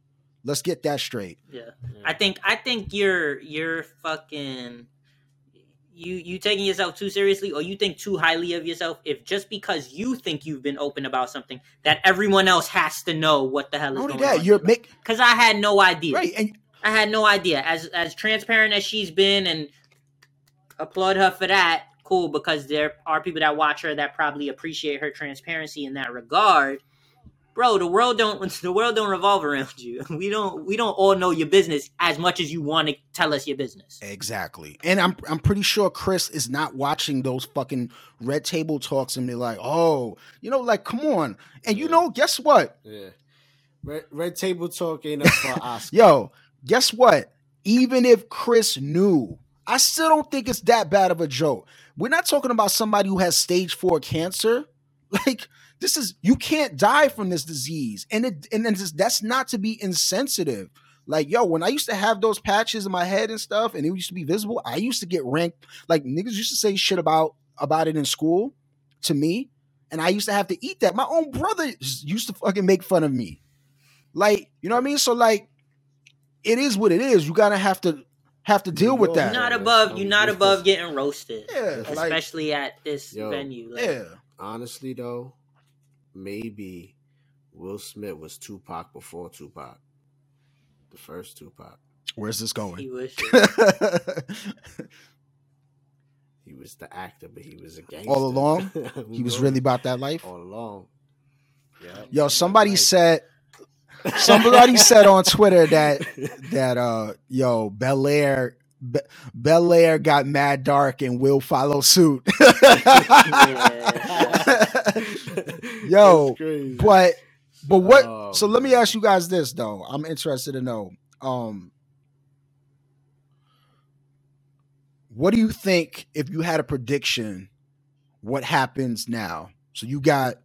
Let's get that straight. Yeah. I think I think you're you're fucking you you taking yourself too seriously or you think too highly of yourself if just because you think you've been open about something that everyone else has to know what the hell is Not going that, on. you're make Cuz I had no idea. right, and I had no idea. As as transparent as she's been and applaud her for that, cool because there are people that watch her that probably appreciate her transparency in that regard. Bro, the world don't the world don't revolve around you. We don't we don't all know your business as much as you want to tell us your business. Exactly. And I'm I'm pretty sure Chris is not watching those fucking red table talks and be like, oh, you know, like, come on. And you know, guess what? Yeah. Red, red table talk ain't up for Oscar. Yo, guess what? Even if Chris knew, I still don't think it's that bad of a joke. We're not talking about somebody who has stage four cancer. Like, this is you can't die from this disease. And it and then just, that's not to be insensitive. Like, yo, when I used to have those patches in my head and stuff, and it used to be visible, I used to get ranked. Like niggas used to say shit about about it in school to me, and I used to have to eat that. My own brother used to fucking make fun of me. Like, you know what I mean? So like, it is what it is. You gotta have to have to deal with that. You're not above you're not above getting roasted. Yeah, like- Especially at this Yo. venue. Like, yeah. Honestly, though, maybe Will Smith was Tupac before Tupac. The first Tupac. Where's this He going? was He was the actor, but he was a gangster. All along? He was really about that life. all along. Yeah. Yo, somebody Like- said somebody said on Twitter that that uh yo Bel Air Be- Bel Air got mad dark and will follow suit. Yo, but but what? Oh, so let me ask you guys this though. I'm interested to know. Um, what do you think if you had a prediction? What happens now? So you got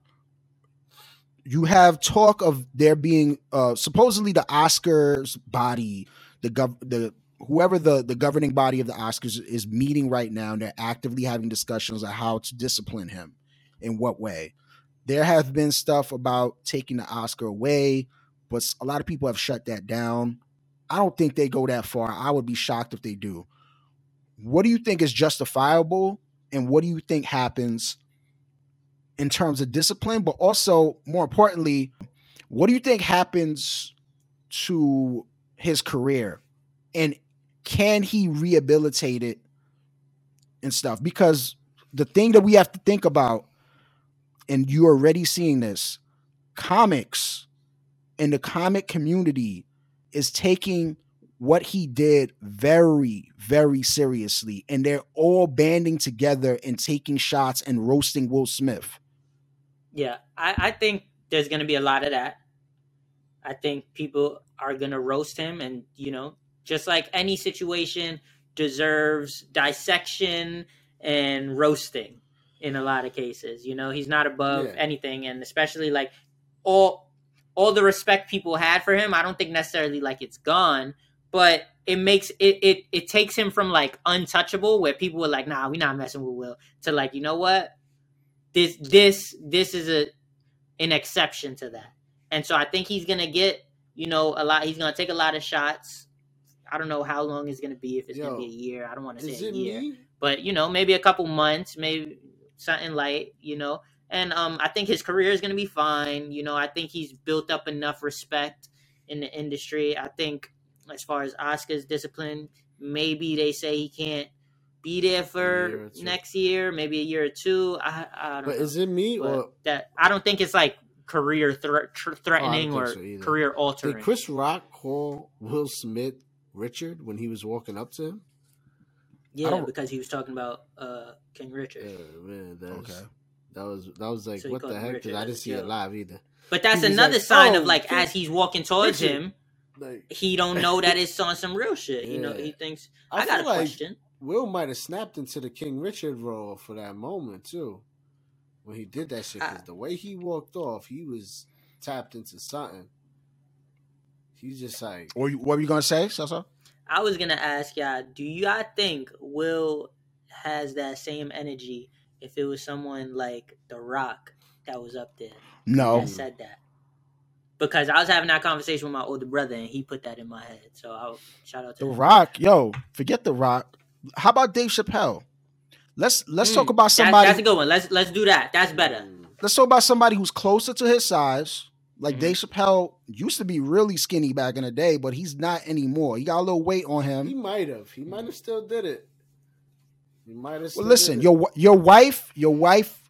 you have talk of there being uh supposedly the Oscars body, the gov the whoever the the governing body of the Oscars is meeting right now and they're actively having discussions on how to discipline him in what way. There have been stuff about taking the Oscar away, but a lot of people have shut that down. I don't think they go that far. I would be shocked if they do. What do you think is justifiable and what do you think happens in terms of discipline, but also more importantly, what do you think happens to his career and can he rehabilitate it and stuff? Because the thing that we have to think about, and you're already seeing this, comics and the comic community is taking what he did very, very seriously, and they're all banding together and taking shots and roasting Will Smith. Yeah, I, I think there's going to be a lot of that. I think people are going to roast him, and you know, just like any situation deserves dissection and roasting in a lot of cases. You know, he's not above Yeah. anything, and especially like all all the respect people had for him. I don't think necessarily like it's gone, but it makes it it it takes him from like untouchable, where people were like, "Nah, we're not messing with Will," to like, you know what? this this this is a an exception to that and so i think he's gonna get you know a lot he's gonna take a lot of shots i don't know how long it's gonna be if it's Yo, gonna be a year i don't want to say a year me? but you know maybe a couple months maybe something light you know and um i think his career is gonna be fine you know i think he's built up enough respect in the industry i think as far as oscar's discipline maybe they say he can't be there for or two. next year maybe a year or two i, I don't But know is it me but or that I don't think it's like career thre- threatening think or so career altering. did Chris Rock call Will Smith Richard when he was walking up to him? Yeah, because he was talking about uh, King Richard. Yeah, man, that's, Okay. that was that was like So what the heck? Richard Because I didn't see it live either. But that's another like, sign "Oh, of like King- as he's walking towards Richard." him, Like he don't know that it's on some real shit. You know, he thinks I I, got a feel like- question. Will might have snapped into the King Richard role for that moment too, when he did that shit. Because the way he walked off, he was tapped into something. He's just like, Or you, what were you gonna say, Cesar? I was gonna ask y'all, do y'all think Will has that same energy if it was someone like The Rock that was up there No, that said that. Because I was having that conversation with my older brother and he put that in my head. So I'll shout out to The him. Rock, yo, forget The Rock. How about Dave Chappelle? Let's let's Mm, talk about somebody. that's a good one. Let's let's do that. That's better. Mm. let's talk about somebody who's closer to his size. Like Mhm. Dave Chappelle used to be really skinny back in the day, but he's not anymore. He got a little weight on him. He might have. He might have still did it. He might have. Well, listen, your wi- your wife, your wife,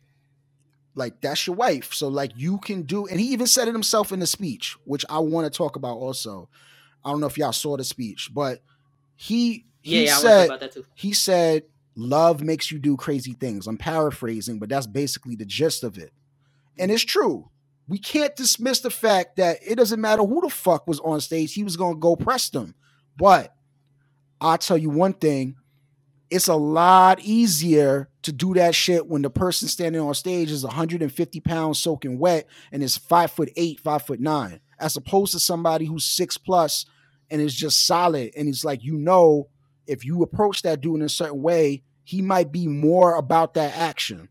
like that's your wife. So like you can do, and he even said it himself in the speech, which I want to talk about also. I don't know if y'all saw the speech, but he he Yeah, yeah, I want to said talk about that too. he said love makes you do crazy things i'm paraphrasing but that's basically the gist of it and it's true we can't dismiss the fact that it doesn't matter who the fuck was on stage he was to go press them but i'll tell you one thing it's a lot easier to do that shit when the person standing on stage is 150 pounds soaking wet and is five foot eight five foot nine as opposed to somebody who's six plus and is just solid and it's like you know if you approach that dude in a certain way, he might be more about that action.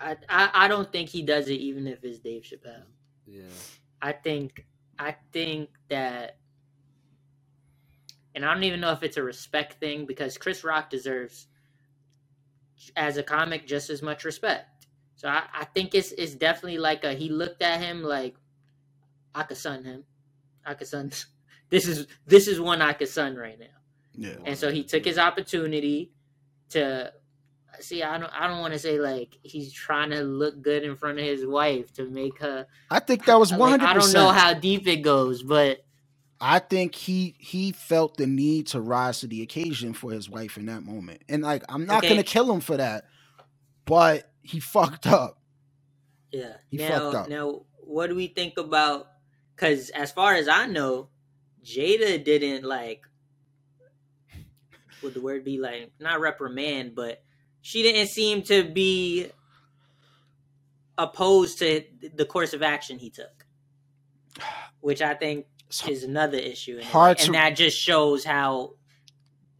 I, I I don't think he does it even if it's Dave Chappelle. Yeah. I think I think that and I don't even know if it's a respect thing because Chris Rock deserves as a comic just as much respect. So I, I think it's it's definitely like a he looked at him like I could son him. I could son this is this is one I could son right now. Yeah. And so he took his opportunity to see I don't I don't want to say like he's trying to look good in front of his wife to make her I think that was like, one hundred I don't know how deep it goes, but I think he he felt the need to rise to the occasion for his wife in that moment, and like I'm not Okay. gonna kill him for that, but he fucked up. yeah. He now, fucked up. now what do we think about cuz as far as I know, Jada didn't like would the word be like not reprimand, but she didn't seem to be opposed to the course of action he took. Which I think is another issue. in a hard to- and that just shows how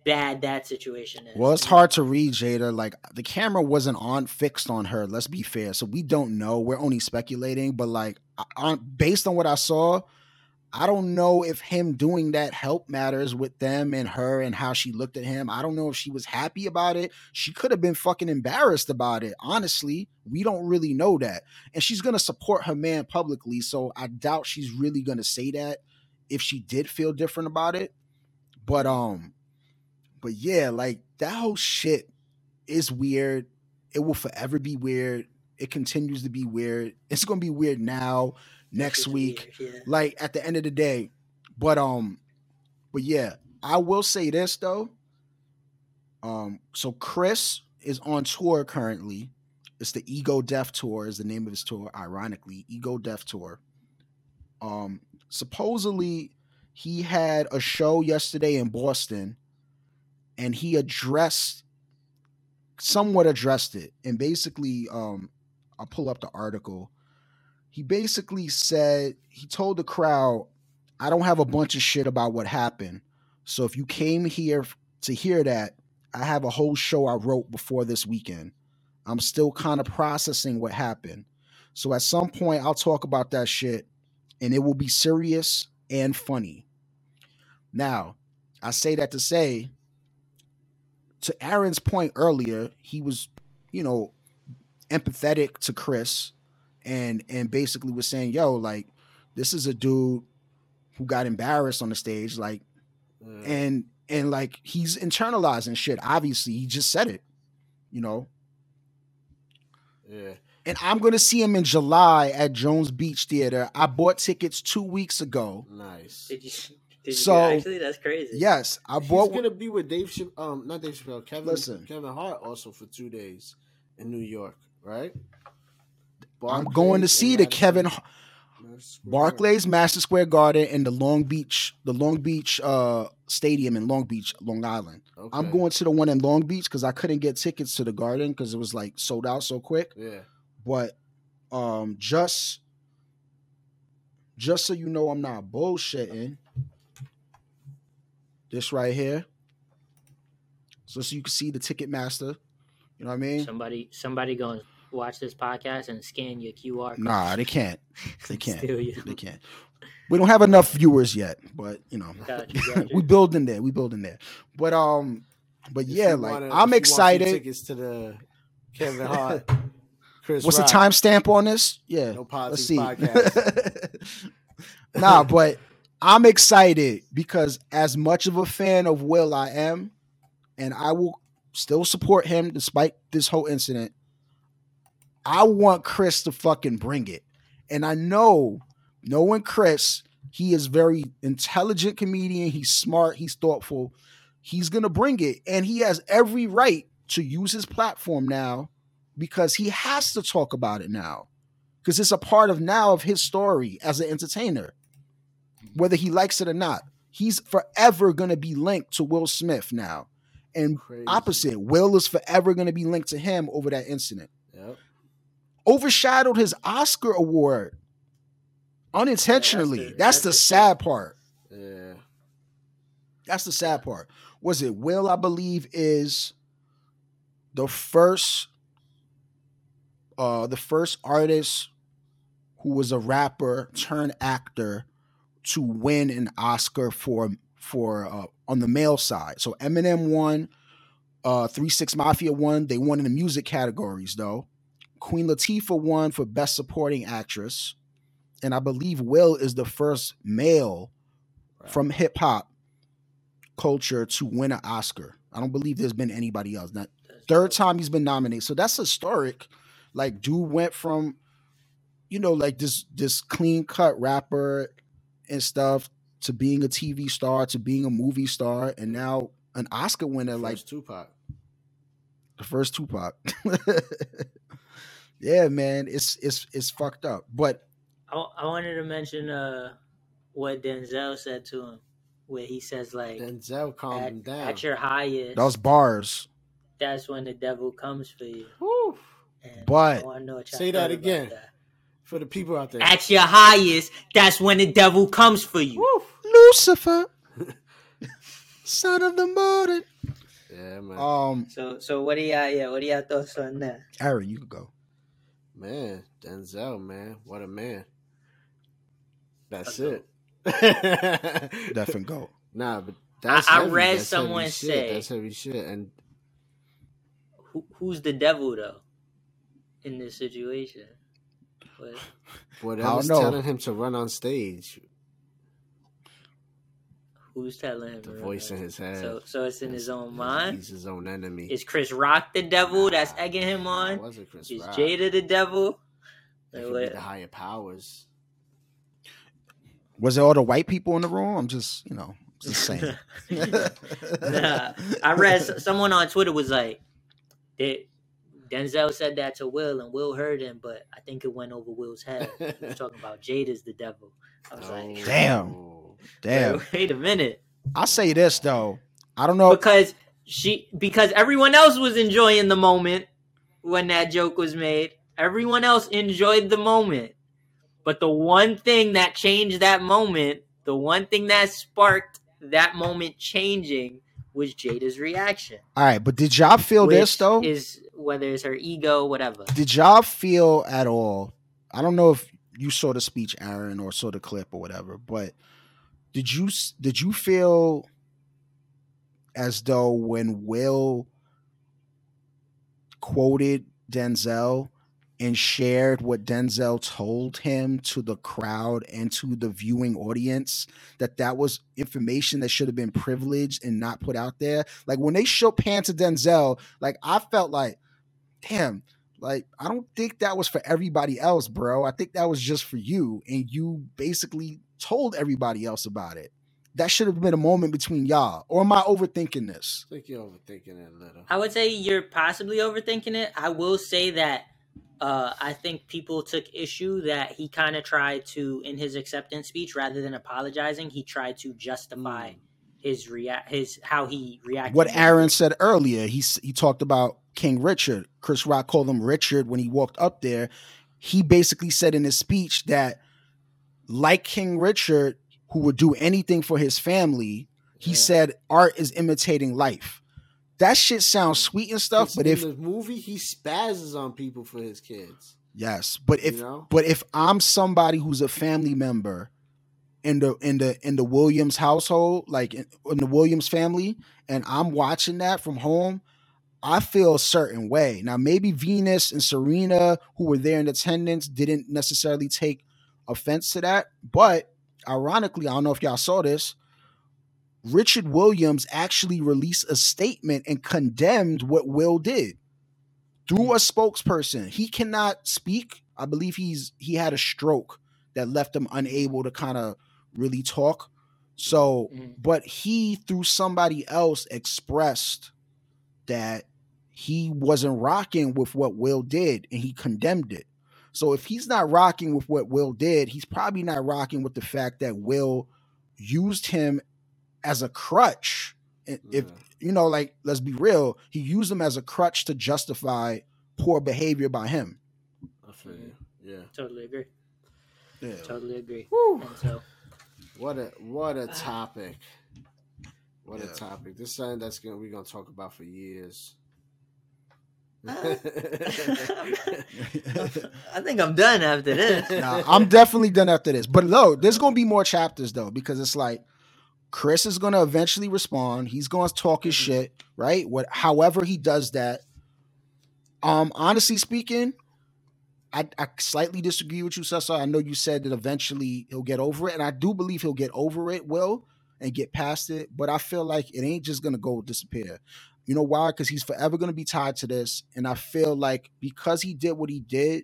bad that situation is. Well, it's hard to read Jada. Like the camera wasn't on fixed on her. Let's be fair. So we don't know. We're only speculating. But like, on based on what I saw, I don't know if him doing that help matters with them and her and how she looked at him. I don't know if she was happy about it. She could have been fucking embarrassed about it. Honestly, we don't really know that. And she's gonna support her man publicly. So I doubt she's really gonna say that if she did feel different about it. But um, but yeah, like that whole shit is weird. It will forever be weird. It continues to be weird. It's gonna be weird now, next week, weird, yeah. like at the end of the day. But um, but yeah, I will say this though. Um, so Chris is on tour currently. It's the Ego Death Tour is the name of his tour, ironically. Ego Death Tour. Um, supposedly he had a show yesterday in Boston and he addressed somewhat addressed it and basically um i'll pull up the article he basically said he told the crowd i don't have a bunch of shit about what happened. So if you came here to hear that i have a whole show i wrote before this weekend. I'm still kind of processing what happened. So at some point i'll talk about that shit and it will be serious and funny. Now i say that to say to Aaron's point earlier, he was, you know, empathetic to Chris and and basically was saying, yo, like, this is a dude who got embarrassed on the stage, like, Yeah. and and like he's internalizing shit. Obviously, he just said it, you know. yeah. And I'm gonna see him in July at Jones Beach Theater. I bought tickets two weeks ago. Nice. Did you? Did you So- actually? That's crazy. Yes, I bought. He's bought. gonna be with Dave. Chapp- um, not Dave Chappelle. Kevin. Listen. Kevin Hart also for two days in New York, right? I'm going to see the Kevin Barclays, Madison Square Garden, and the Long Beach, the Long Beach uh, Stadium in Long Beach, Long Island. Garden. I'm going to the one in Long Beach because I couldn't get tickets to the Garden because it was like sold out so quick. Yeah. But um, just just so you know, I'm not bullshitting. This right here. So, so you can see the Ticketmaster. You know what I mean? Somebody, somebody going to watch this podcast and scan your QR. code. Nah, they can't. They can't. They can't. We don't have enough viewers yet, but you know, Got you, we building there. We building there. But um, but If yeah, like wanna- I'm you want some excited. Tickets to the Kevin Hart, Chris What's Rock, the timestamp on this? Yeah, No let's see. podcast. nah, but I'm excited because as much of a fan of Will I am, and I will still support him despite this whole incident. I want Chris to fucking bring it. And I know, knowing Chris, he is very intelligent comedian. He's smart. He's thoughtful. He's gonna bring it, and he has every right to use his platform now because he has to talk about it now because it's a part of now of his story as an entertainer, whether he likes it or not. He's forever gonna be linked to Will Smith now, and Crazy. opposite, Will is forever gonna be linked to him over that incident Yep. Overshadowed his Oscar award unintentionally. the- that's, that's the the sad part. Yeah. That's the sad part. Was it Will? I believe is the first, uh, the first artist who was a rapper turned actor to win an Oscar for for uh, on the male side. So Eminem won, uh, Three Six Mafia won. They won in the music categories though. Queen Latifah won for Best Supporting Actress, and I believe Will is the first male Right. from hip hop culture to win an Oscar. I don't believe there's been anybody else. That third time he's been nominated, so that's historic. Like, dude went from, you know, like this this clean cut rapper and stuff to being a TV star to being a movie star, and now an Oscar winner, like First Tupac. the first Tupac. yeah, man, it's it's it's fucked up. But I, I wanted to mention uh what Denzel said to him, where he says like, Denzel calm at, down. at your highest, those bars. that's when the devil comes for you. Whew. And But- I know what Say that again. that. For the people out there. At your highest, that's when the devil comes for you. Woo. Lucifer, son of the morning. Yeah, man. Um, So, so what do y'all, yeah, what do y'all thoughts on that? Aaron, you can go. Man, Denzel, man, what a man. That's A it. Definitely go. Nah, but that's I heavy. read That's someone heavy shit. say- that's heavy shit. And Who, who's the devil though in this situation? What, whatever's know. telling him to run on stage, who's telling him? the voice in his head. So, so it's in his own mind. He's his own enemy. Is Chris Rock the devil that's egging him nah, on? wasn't Chris Is Rock. Jada the devil? It Like, could be the higher powers. Was it all the white people in the room? I'm just, you know, just saying. Nah, I read someone on Twitter was like, that Denzel said that to Will, and Will heard him, but I think it went over Will's head. He was talking about Jada's the devil. I was like, Damn. Oh. Damn. wait, wait a minute, I'll say this though. I don't know. because she because everyone else was enjoying the moment when that joke was made. Everyone else enjoyed the moment, but the one thing that changed that moment, the one thing that sparked that moment changing, was Jada's reaction. All right, but did y'all feel this though? Is whether it's her ego, whatever. did y'all feel at all? I don't know if you saw the speech, Aaron, or saw the clip or whatever, but did you did you feel as though when Will quoted Denzel and shared what Denzel told him to the crowd and to the viewing audience that that was information that should have been privileged and not put out there? Like when they shook hands to Denzel like I felt like damn like I don't think that was for everybody else bro. I think that was just for you and you basically told everybody else about it that should have been a moment between y'all or am I overthinking this I think you're overthinking it a little. I would say you're possibly overthinking it. I will say that uh, I think people took issue that he kind of tried to, in his acceptance speech, rather than apologizing, he tried to justify Mm. his react, his how he reacted. what Aaron said earlier. He he talked about King Richard. Chris Rock called him Richard when he walked up there. He basically said in his speech that, like King Richard, who would do anything for his family, he Yeah. said art is imitating life. That shit sounds sweet and stuff, but in if the movie he spazzes on people for his kids, yes, but if you know, but if I'm somebody who's a family member in the in the in the Williams household, like in, in the Williams family, and I'm watching that from home, I feel a certain way. Now, maybe Venus and Serena, who were there in attendance, didn't necessarily take offense to that. But ironically, I don't know if y'all saw this. Richard Williams actually released a statement and condemned what Will did through a spokesperson. He cannot speak. I believe he's he had a stroke that left him unable to kind of really talk. So, Mhm. but he through somebody else expressed that he wasn't rocking with what Will did and he condemned it. So if he's not rocking with what Will did, he's probably not rocking with the fact that Will used him as a crutch. And If Yeah. you know, like let's be real, he used him as a crutch to justify poor behavior by him. I feel you. Yeah. Totally agree. Yeah. Totally agree. Whew. And so What a what a uh, topic. What Yeah. a topic. This is something that's gonna we're gonna talk about for years. I think I'm done after this. Nah, I'm definitely done after this. But no, there's gonna be more chapters though, because it's like Chris is gonna eventually respond. He's gonna talk his Mhm. shit, right? What however he does that. Um, honestly speaking, I, I slightly disagree with you, Cesar. I know you said that eventually he'll get over it, and I do believe he'll get over it, will, and get past it. But I feel like it ain't just gonna go disappear. You know why? Because he's forever gonna be tied to this, and I feel like because he did what he did,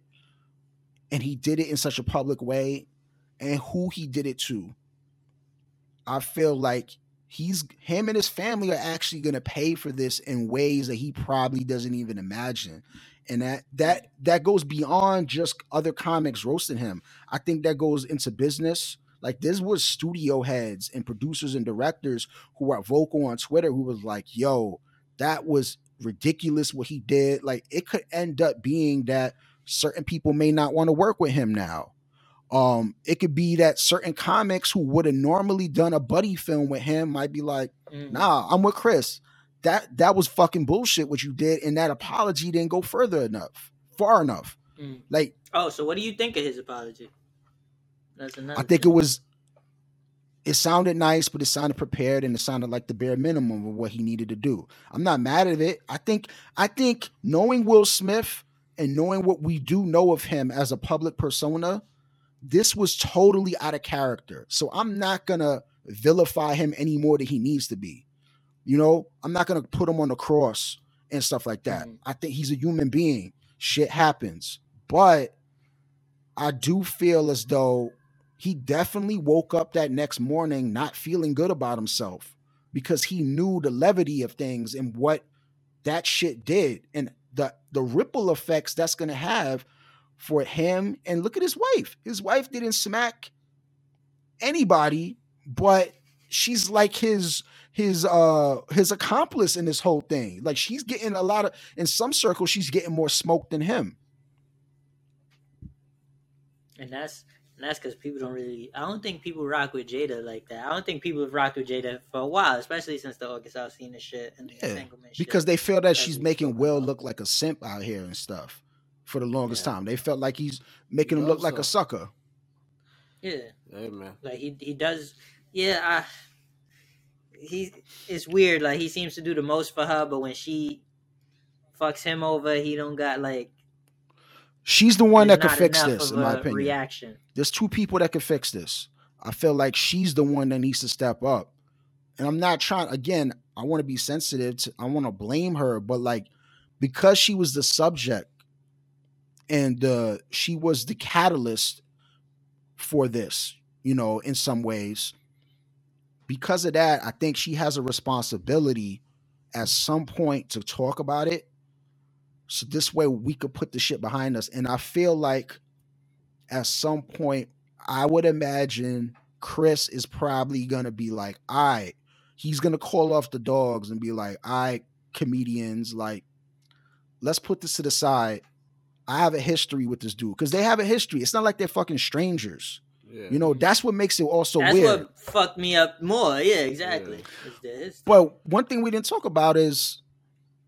and he did it in such a public way, and who he did it to, I feel like he's him and his family are actually gonna pay for this in ways that he probably doesn't even imagine and that that that goes beyond just other comics roasting him. I think that goes into business. Like this was studio heads and producers and directors who are vocal on Twitter who was like, "Yo, that was ridiculous what he did." Like it could end up being that certain people may not want to work with him now. Um, it could be that certain comics who would have normally done a buddy film with him might be like, Mhm. nah, I'm with Chris. That that was fucking bullshit what you did, and that apology didn't go further enough, far enough. Mhm. Like Oh, so what do you think of his apology? That's another. I think it was it sounded nice, but it sounded prepared and it sounded like the bare minimum of what he needed to do. I'm not mad at it. I think I think knowing Will Smith and knowing what we do know of him as a public persona, this was totally out of character. So I'm not gonna vilify him any more than he needs to be. You know, I'm not gonna put him on the cross and stuff like that. Mhm. I think he's a human being. Shit happens. But I do feel as though he definitely woke up that next morning not feeling good about himself because he knew the levity of things and what that shit did and the the ripple effects that's going to have for him. And look at his wife. His wife didn't smack anybody but she's like his his uh his accomplice in this whole thing. Like she's getting a lot of in some circles she's getting more smoke than him. And that's and that's because people don't really. I don't think people rock with Jada like that. I don't think people have rocked with Jada for a while, especially since the August Alsina shit and the Yeah, entanglement shit. because they feel that as she's making spoke Will look like a simp out here and stuff for the longest Yeah. time. They felt like he's making him Love look like a sucker. yeah, Hey man. like he he does. Yeah, I, he it's weird. Like he seems to do the most for her, but when she fucks him over, he don't got like She's the one that could fix this, in my opinion. Reaction. There's two people that could fix this. I feel like she's the one that needs to step up. And I'm not trying again, I want to be sensitive to I want to blame her, but like because she was the subject and uh she was the catalyst for this, you know, in some ways. Because of that, I think she has a responsibility at some point to talk about it. So this way we could put the shit behind us. And I feel like at some point, I would imagine Chris is probably gonna be like, all right, he's gonna call off the dogs and be like, all right, comedians, like, let's put this to the side. I have a history with this dude because they have a history. It's not like they're fucking strangers. Yeah. You know, that's what makes it also That's weird. what fucked me up more. Yeah, exactly. It's the- it's- But one thing we didn't talk about is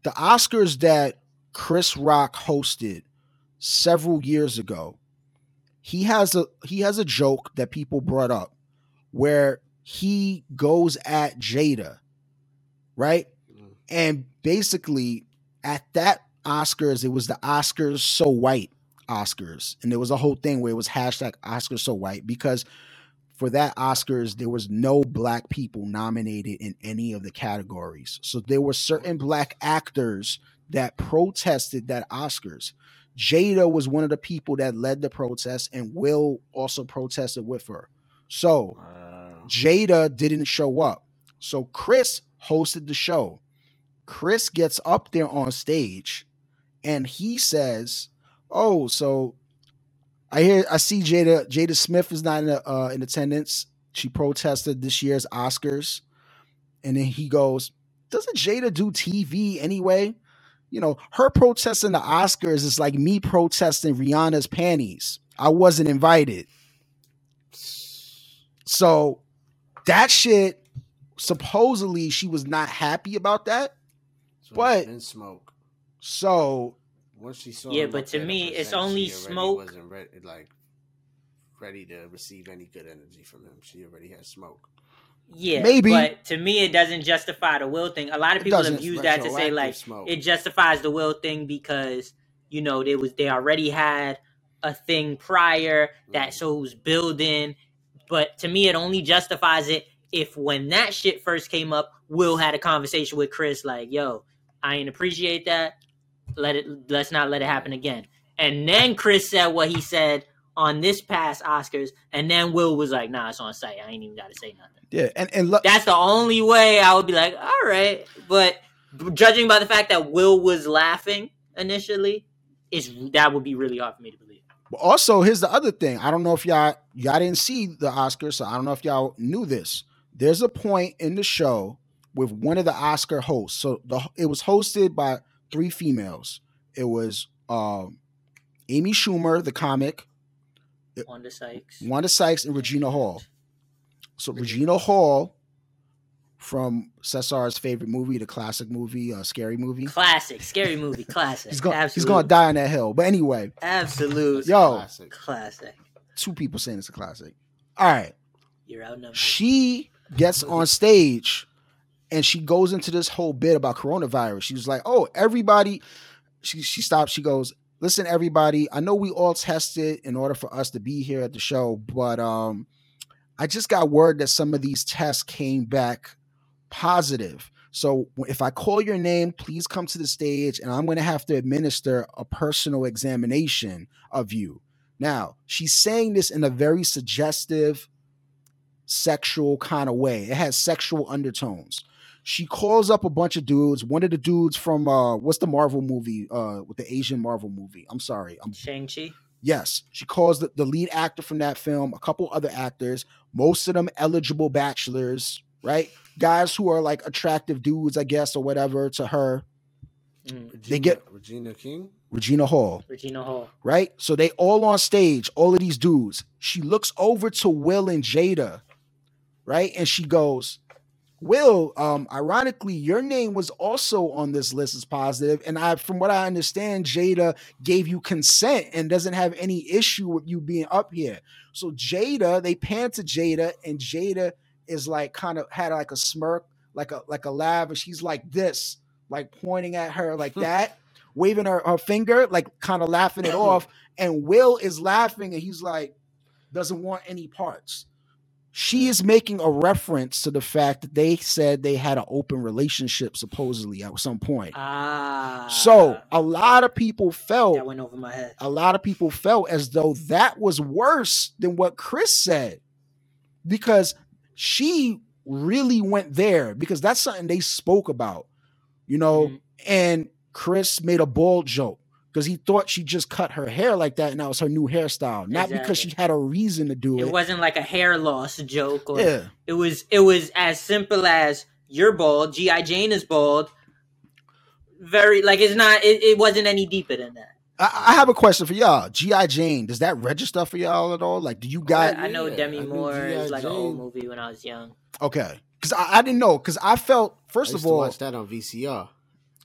the Oscars that Chris Rock hosted several years ago. He has a he has a joke that people brought up where he goes at Jada, right? Mm. And basically at that Oscars, it was the Oscars so white Oscars. And there was a whole thing where it was hashtag Oscars so white because for that Oscars, there was no black people nominated in any of the categories. So there were certain black actors that protested that Oscars. Jada was one of the people that led the protest, and Will also protested with her. So Wow. Jada didn't show up. So Chris hosted the show. Chris gets up there on stage and he says, "Oh, so I hear I see Jada Jada Smith is not in, uh, in attendance. She protested this year's Oscars." And then he goes, "Doesn't Jada do TV anyway?" You know, her protesting the Oscars is like me protesting Rihanna's panties. I wasn't invited. So that shit supposedly she was not happy about that. So But- smoke. So Once she saw Yeah, him but to me, it's only she smoke. Wasn't ready, like ready to receive any good energy from him. She already had smoke. Yeah, Maybe. But to me, it doesn't justify the will thing. A lot of people have used that to say like smoke. it justifies the will thing because you know they was they already had a thing prior that mm. so it was building. But to me, it only justifies it if when that shit first came up, Will had a conversation with Chris like, "Yo, I ain't appreciate that. Let it. Let's not let it happen again." And then Chris said what he said on this past Oscars, and then Will was like, "Nah, it's on site. I ain't even got to say nothing." yeah, and and look, That's the only way I would be like, all right. But judging by the fact that Will was laughing initially, is that would be really hard for me to believe. But also here's the other thing. I don't know if y'all y'all didn't see the Oscars, so I don't know if y'all knew this. There's a point in the show with one of the Oscar hosts. So the it was hosted by three females. It was um, Amy Schumer, the comic, Wanda Sykes. Wanda Sykes, and Regina Hall. So Regina Hall from Cesar's favorite movie, the classic movie, uh, scary movie. Classic, scary movie, classic. He's gonna he's gonna die on that hill. But anyway, Absolute Yo. Classic. classic. two people saying it's a classic. All right. You're outnumbered. She gets on stage and she goes into this whole bit about coronavirus. She was like, "Oh, everybody." She she stops. She goes, "Listen, everybody. I know we all tested in order for us to be here at the show, but um, I just got word that some of these tests came back positive. So if I call your name, please come to the stage, and I'm going to have to administer a personal examination of you." Now, she's saying this in a very suggestive, sexual kind of way. It has sexual undertones. She calls up a bunch of dudes. One of the dudes from uh what's the Marvel movie? Uh with the Asian Marvel movie. I'm sorry. I'm Shang-Chi. yes. She calls the, the lead actor from that film, a couple other actors, most of them eligible bachelors, right? Guys who are like attractive dudes, I guess, or whatever to her. Mm, Regina, get- Regina King. Regina Hall. Regina Hall. right? So they all on stage, all of these dudes. She looks over to Will and Jada, right? And she goes, Will, um, ironically, your name was also on this list as positive, And I from what I understand, Jada gave you consent and doesn't have any issue with you being up here. So Jada, they pan to Jada, and Jada is like kind of had like a smirk, like a like a laugh, and she's like this, like pointing at her like that waving her, her finger, like kind of laughing it off. And Will is laughing and he's like, doesn't want any parts. She is making a reference to the fact that they said they had an open relationship supposedly at some point. Ah. So a lot of people felt that went over my head. a lot of people felt as though that was worse than what Chris said because she really went there because that's something they spoke about, you know, Mhm. and Chris made a bald joke because he thought she just cut her hair like that and that was her new hairstyle, not because she had a reason to do it. It wasn't like a hair loss joke or yeah. It was it was as simple as you're bald, G.I. Jane is bald. Very like it's not it, it wasn't any deeper than that. I, I have a question for y'all. GI Jane, does that register for y'all at all? Like, do you got? I, I know yeah, Demi Moore G.I. is like an old movie when I was young. Okay, because I, I didn't know. Because I felt I first used of to all, watch that on VCR.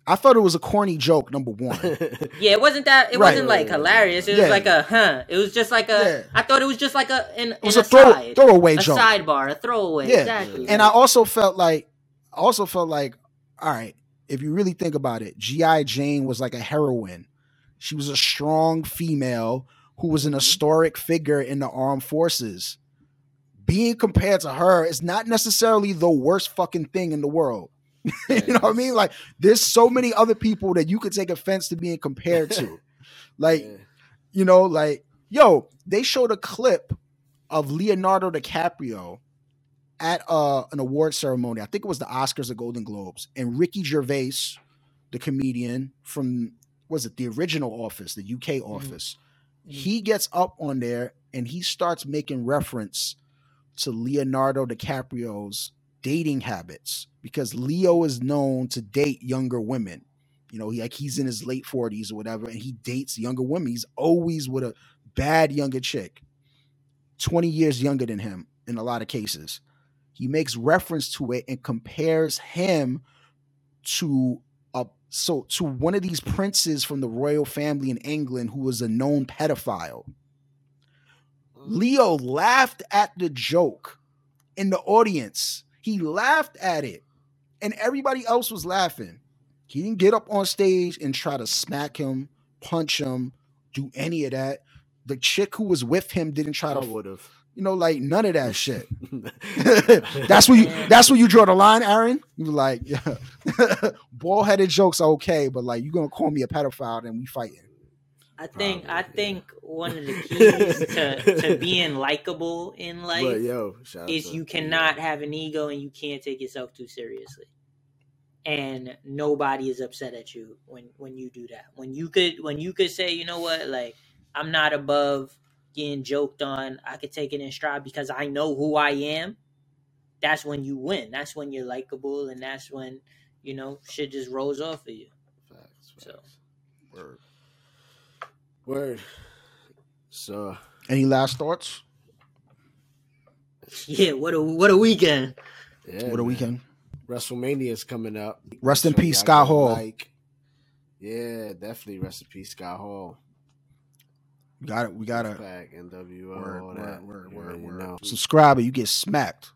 I thought it was a corny joke. Number one. Yeah, it wasn't that. It Right. wasn't like hilarious. It was Yeah. like a huh. It was just like a. Yeah. I thought it was just like a an, It was an a throw, aside, throwaway a joke. sidebar, a throwaway. Yeah. Exactly. And I also felt like, I also felt like, all right, if you really think about it, GI Jane was like a heroine. She was a strong female who was an mm-hmm. historic figure in the armed forces. Being compared to her is not necessarily the worst fucking thing in the world. you know what I mean? Like, there's so many other people that you could take offense to being compared to. like, Yeah. you know, like, yo, they showed a clip of Leonardo DiCaprio at uh, an award ceremony. I think it was the Oscars or Golden Globes, and Ricky Gervais, the comedian from was it the original Office, the UK Office, he gets up on there and he starts making reference to Leonardo DiCaprio's dating habits because Leo is known to date younger women. You know, he like he's in his late 40s or whatever, and he dates younger women. He's always with a bad younger chick, 20 years younger than him in a lot of cases. He makes reference to it and compares him to a so to one of these princes from the royal family in England who was a known pedophile. Mm. Leo laughed at the joke in the audience. He laughed at it, and everybody else was laughing. He didn't get up on stage and try to smack him, punch him, do any of that. The chick who was with him didn't try I to, would have. you know, like none of that shit. that's where you. That's where you draw the line, Aaron. You like, yeah, ball headed jokes are okay, but like you're gonna call me a pedophile and we fighting. I think I yeah. think one of the keys to, to being likable in life But yo, is you cannot have an ego and you can't take yourself too seriously. And nobody is upset at you when when you do that. When you could when you could say, you know what, like I'm not above getting joked on. I could take it in stride because I know who I am. That's when you win. That's when you're likable, and that's when you know shit just rolls off of you. Facts, So. facts. Word. So Any last thoughts? Yeah, what a what a weekend. yeah, what a man. weekend. WrestleMania is coming up. Rest in Make peace, Scott Hall. Like, yeah, definitely rest in peace, Scott Hall. We got it. We got to Pack, NWO, word, all word, that. word, word, already word. know. Subscribe or you get smacked.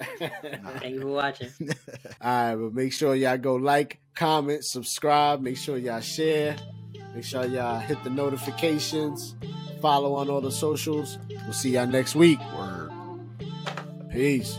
Thank you for watching. All right, but make sure y'all go like, comment, subscribe. Make sure y'all share. Make sure y'all hit the notifications. Follow on all the socials. We'll see y'all next week. Word. Peace.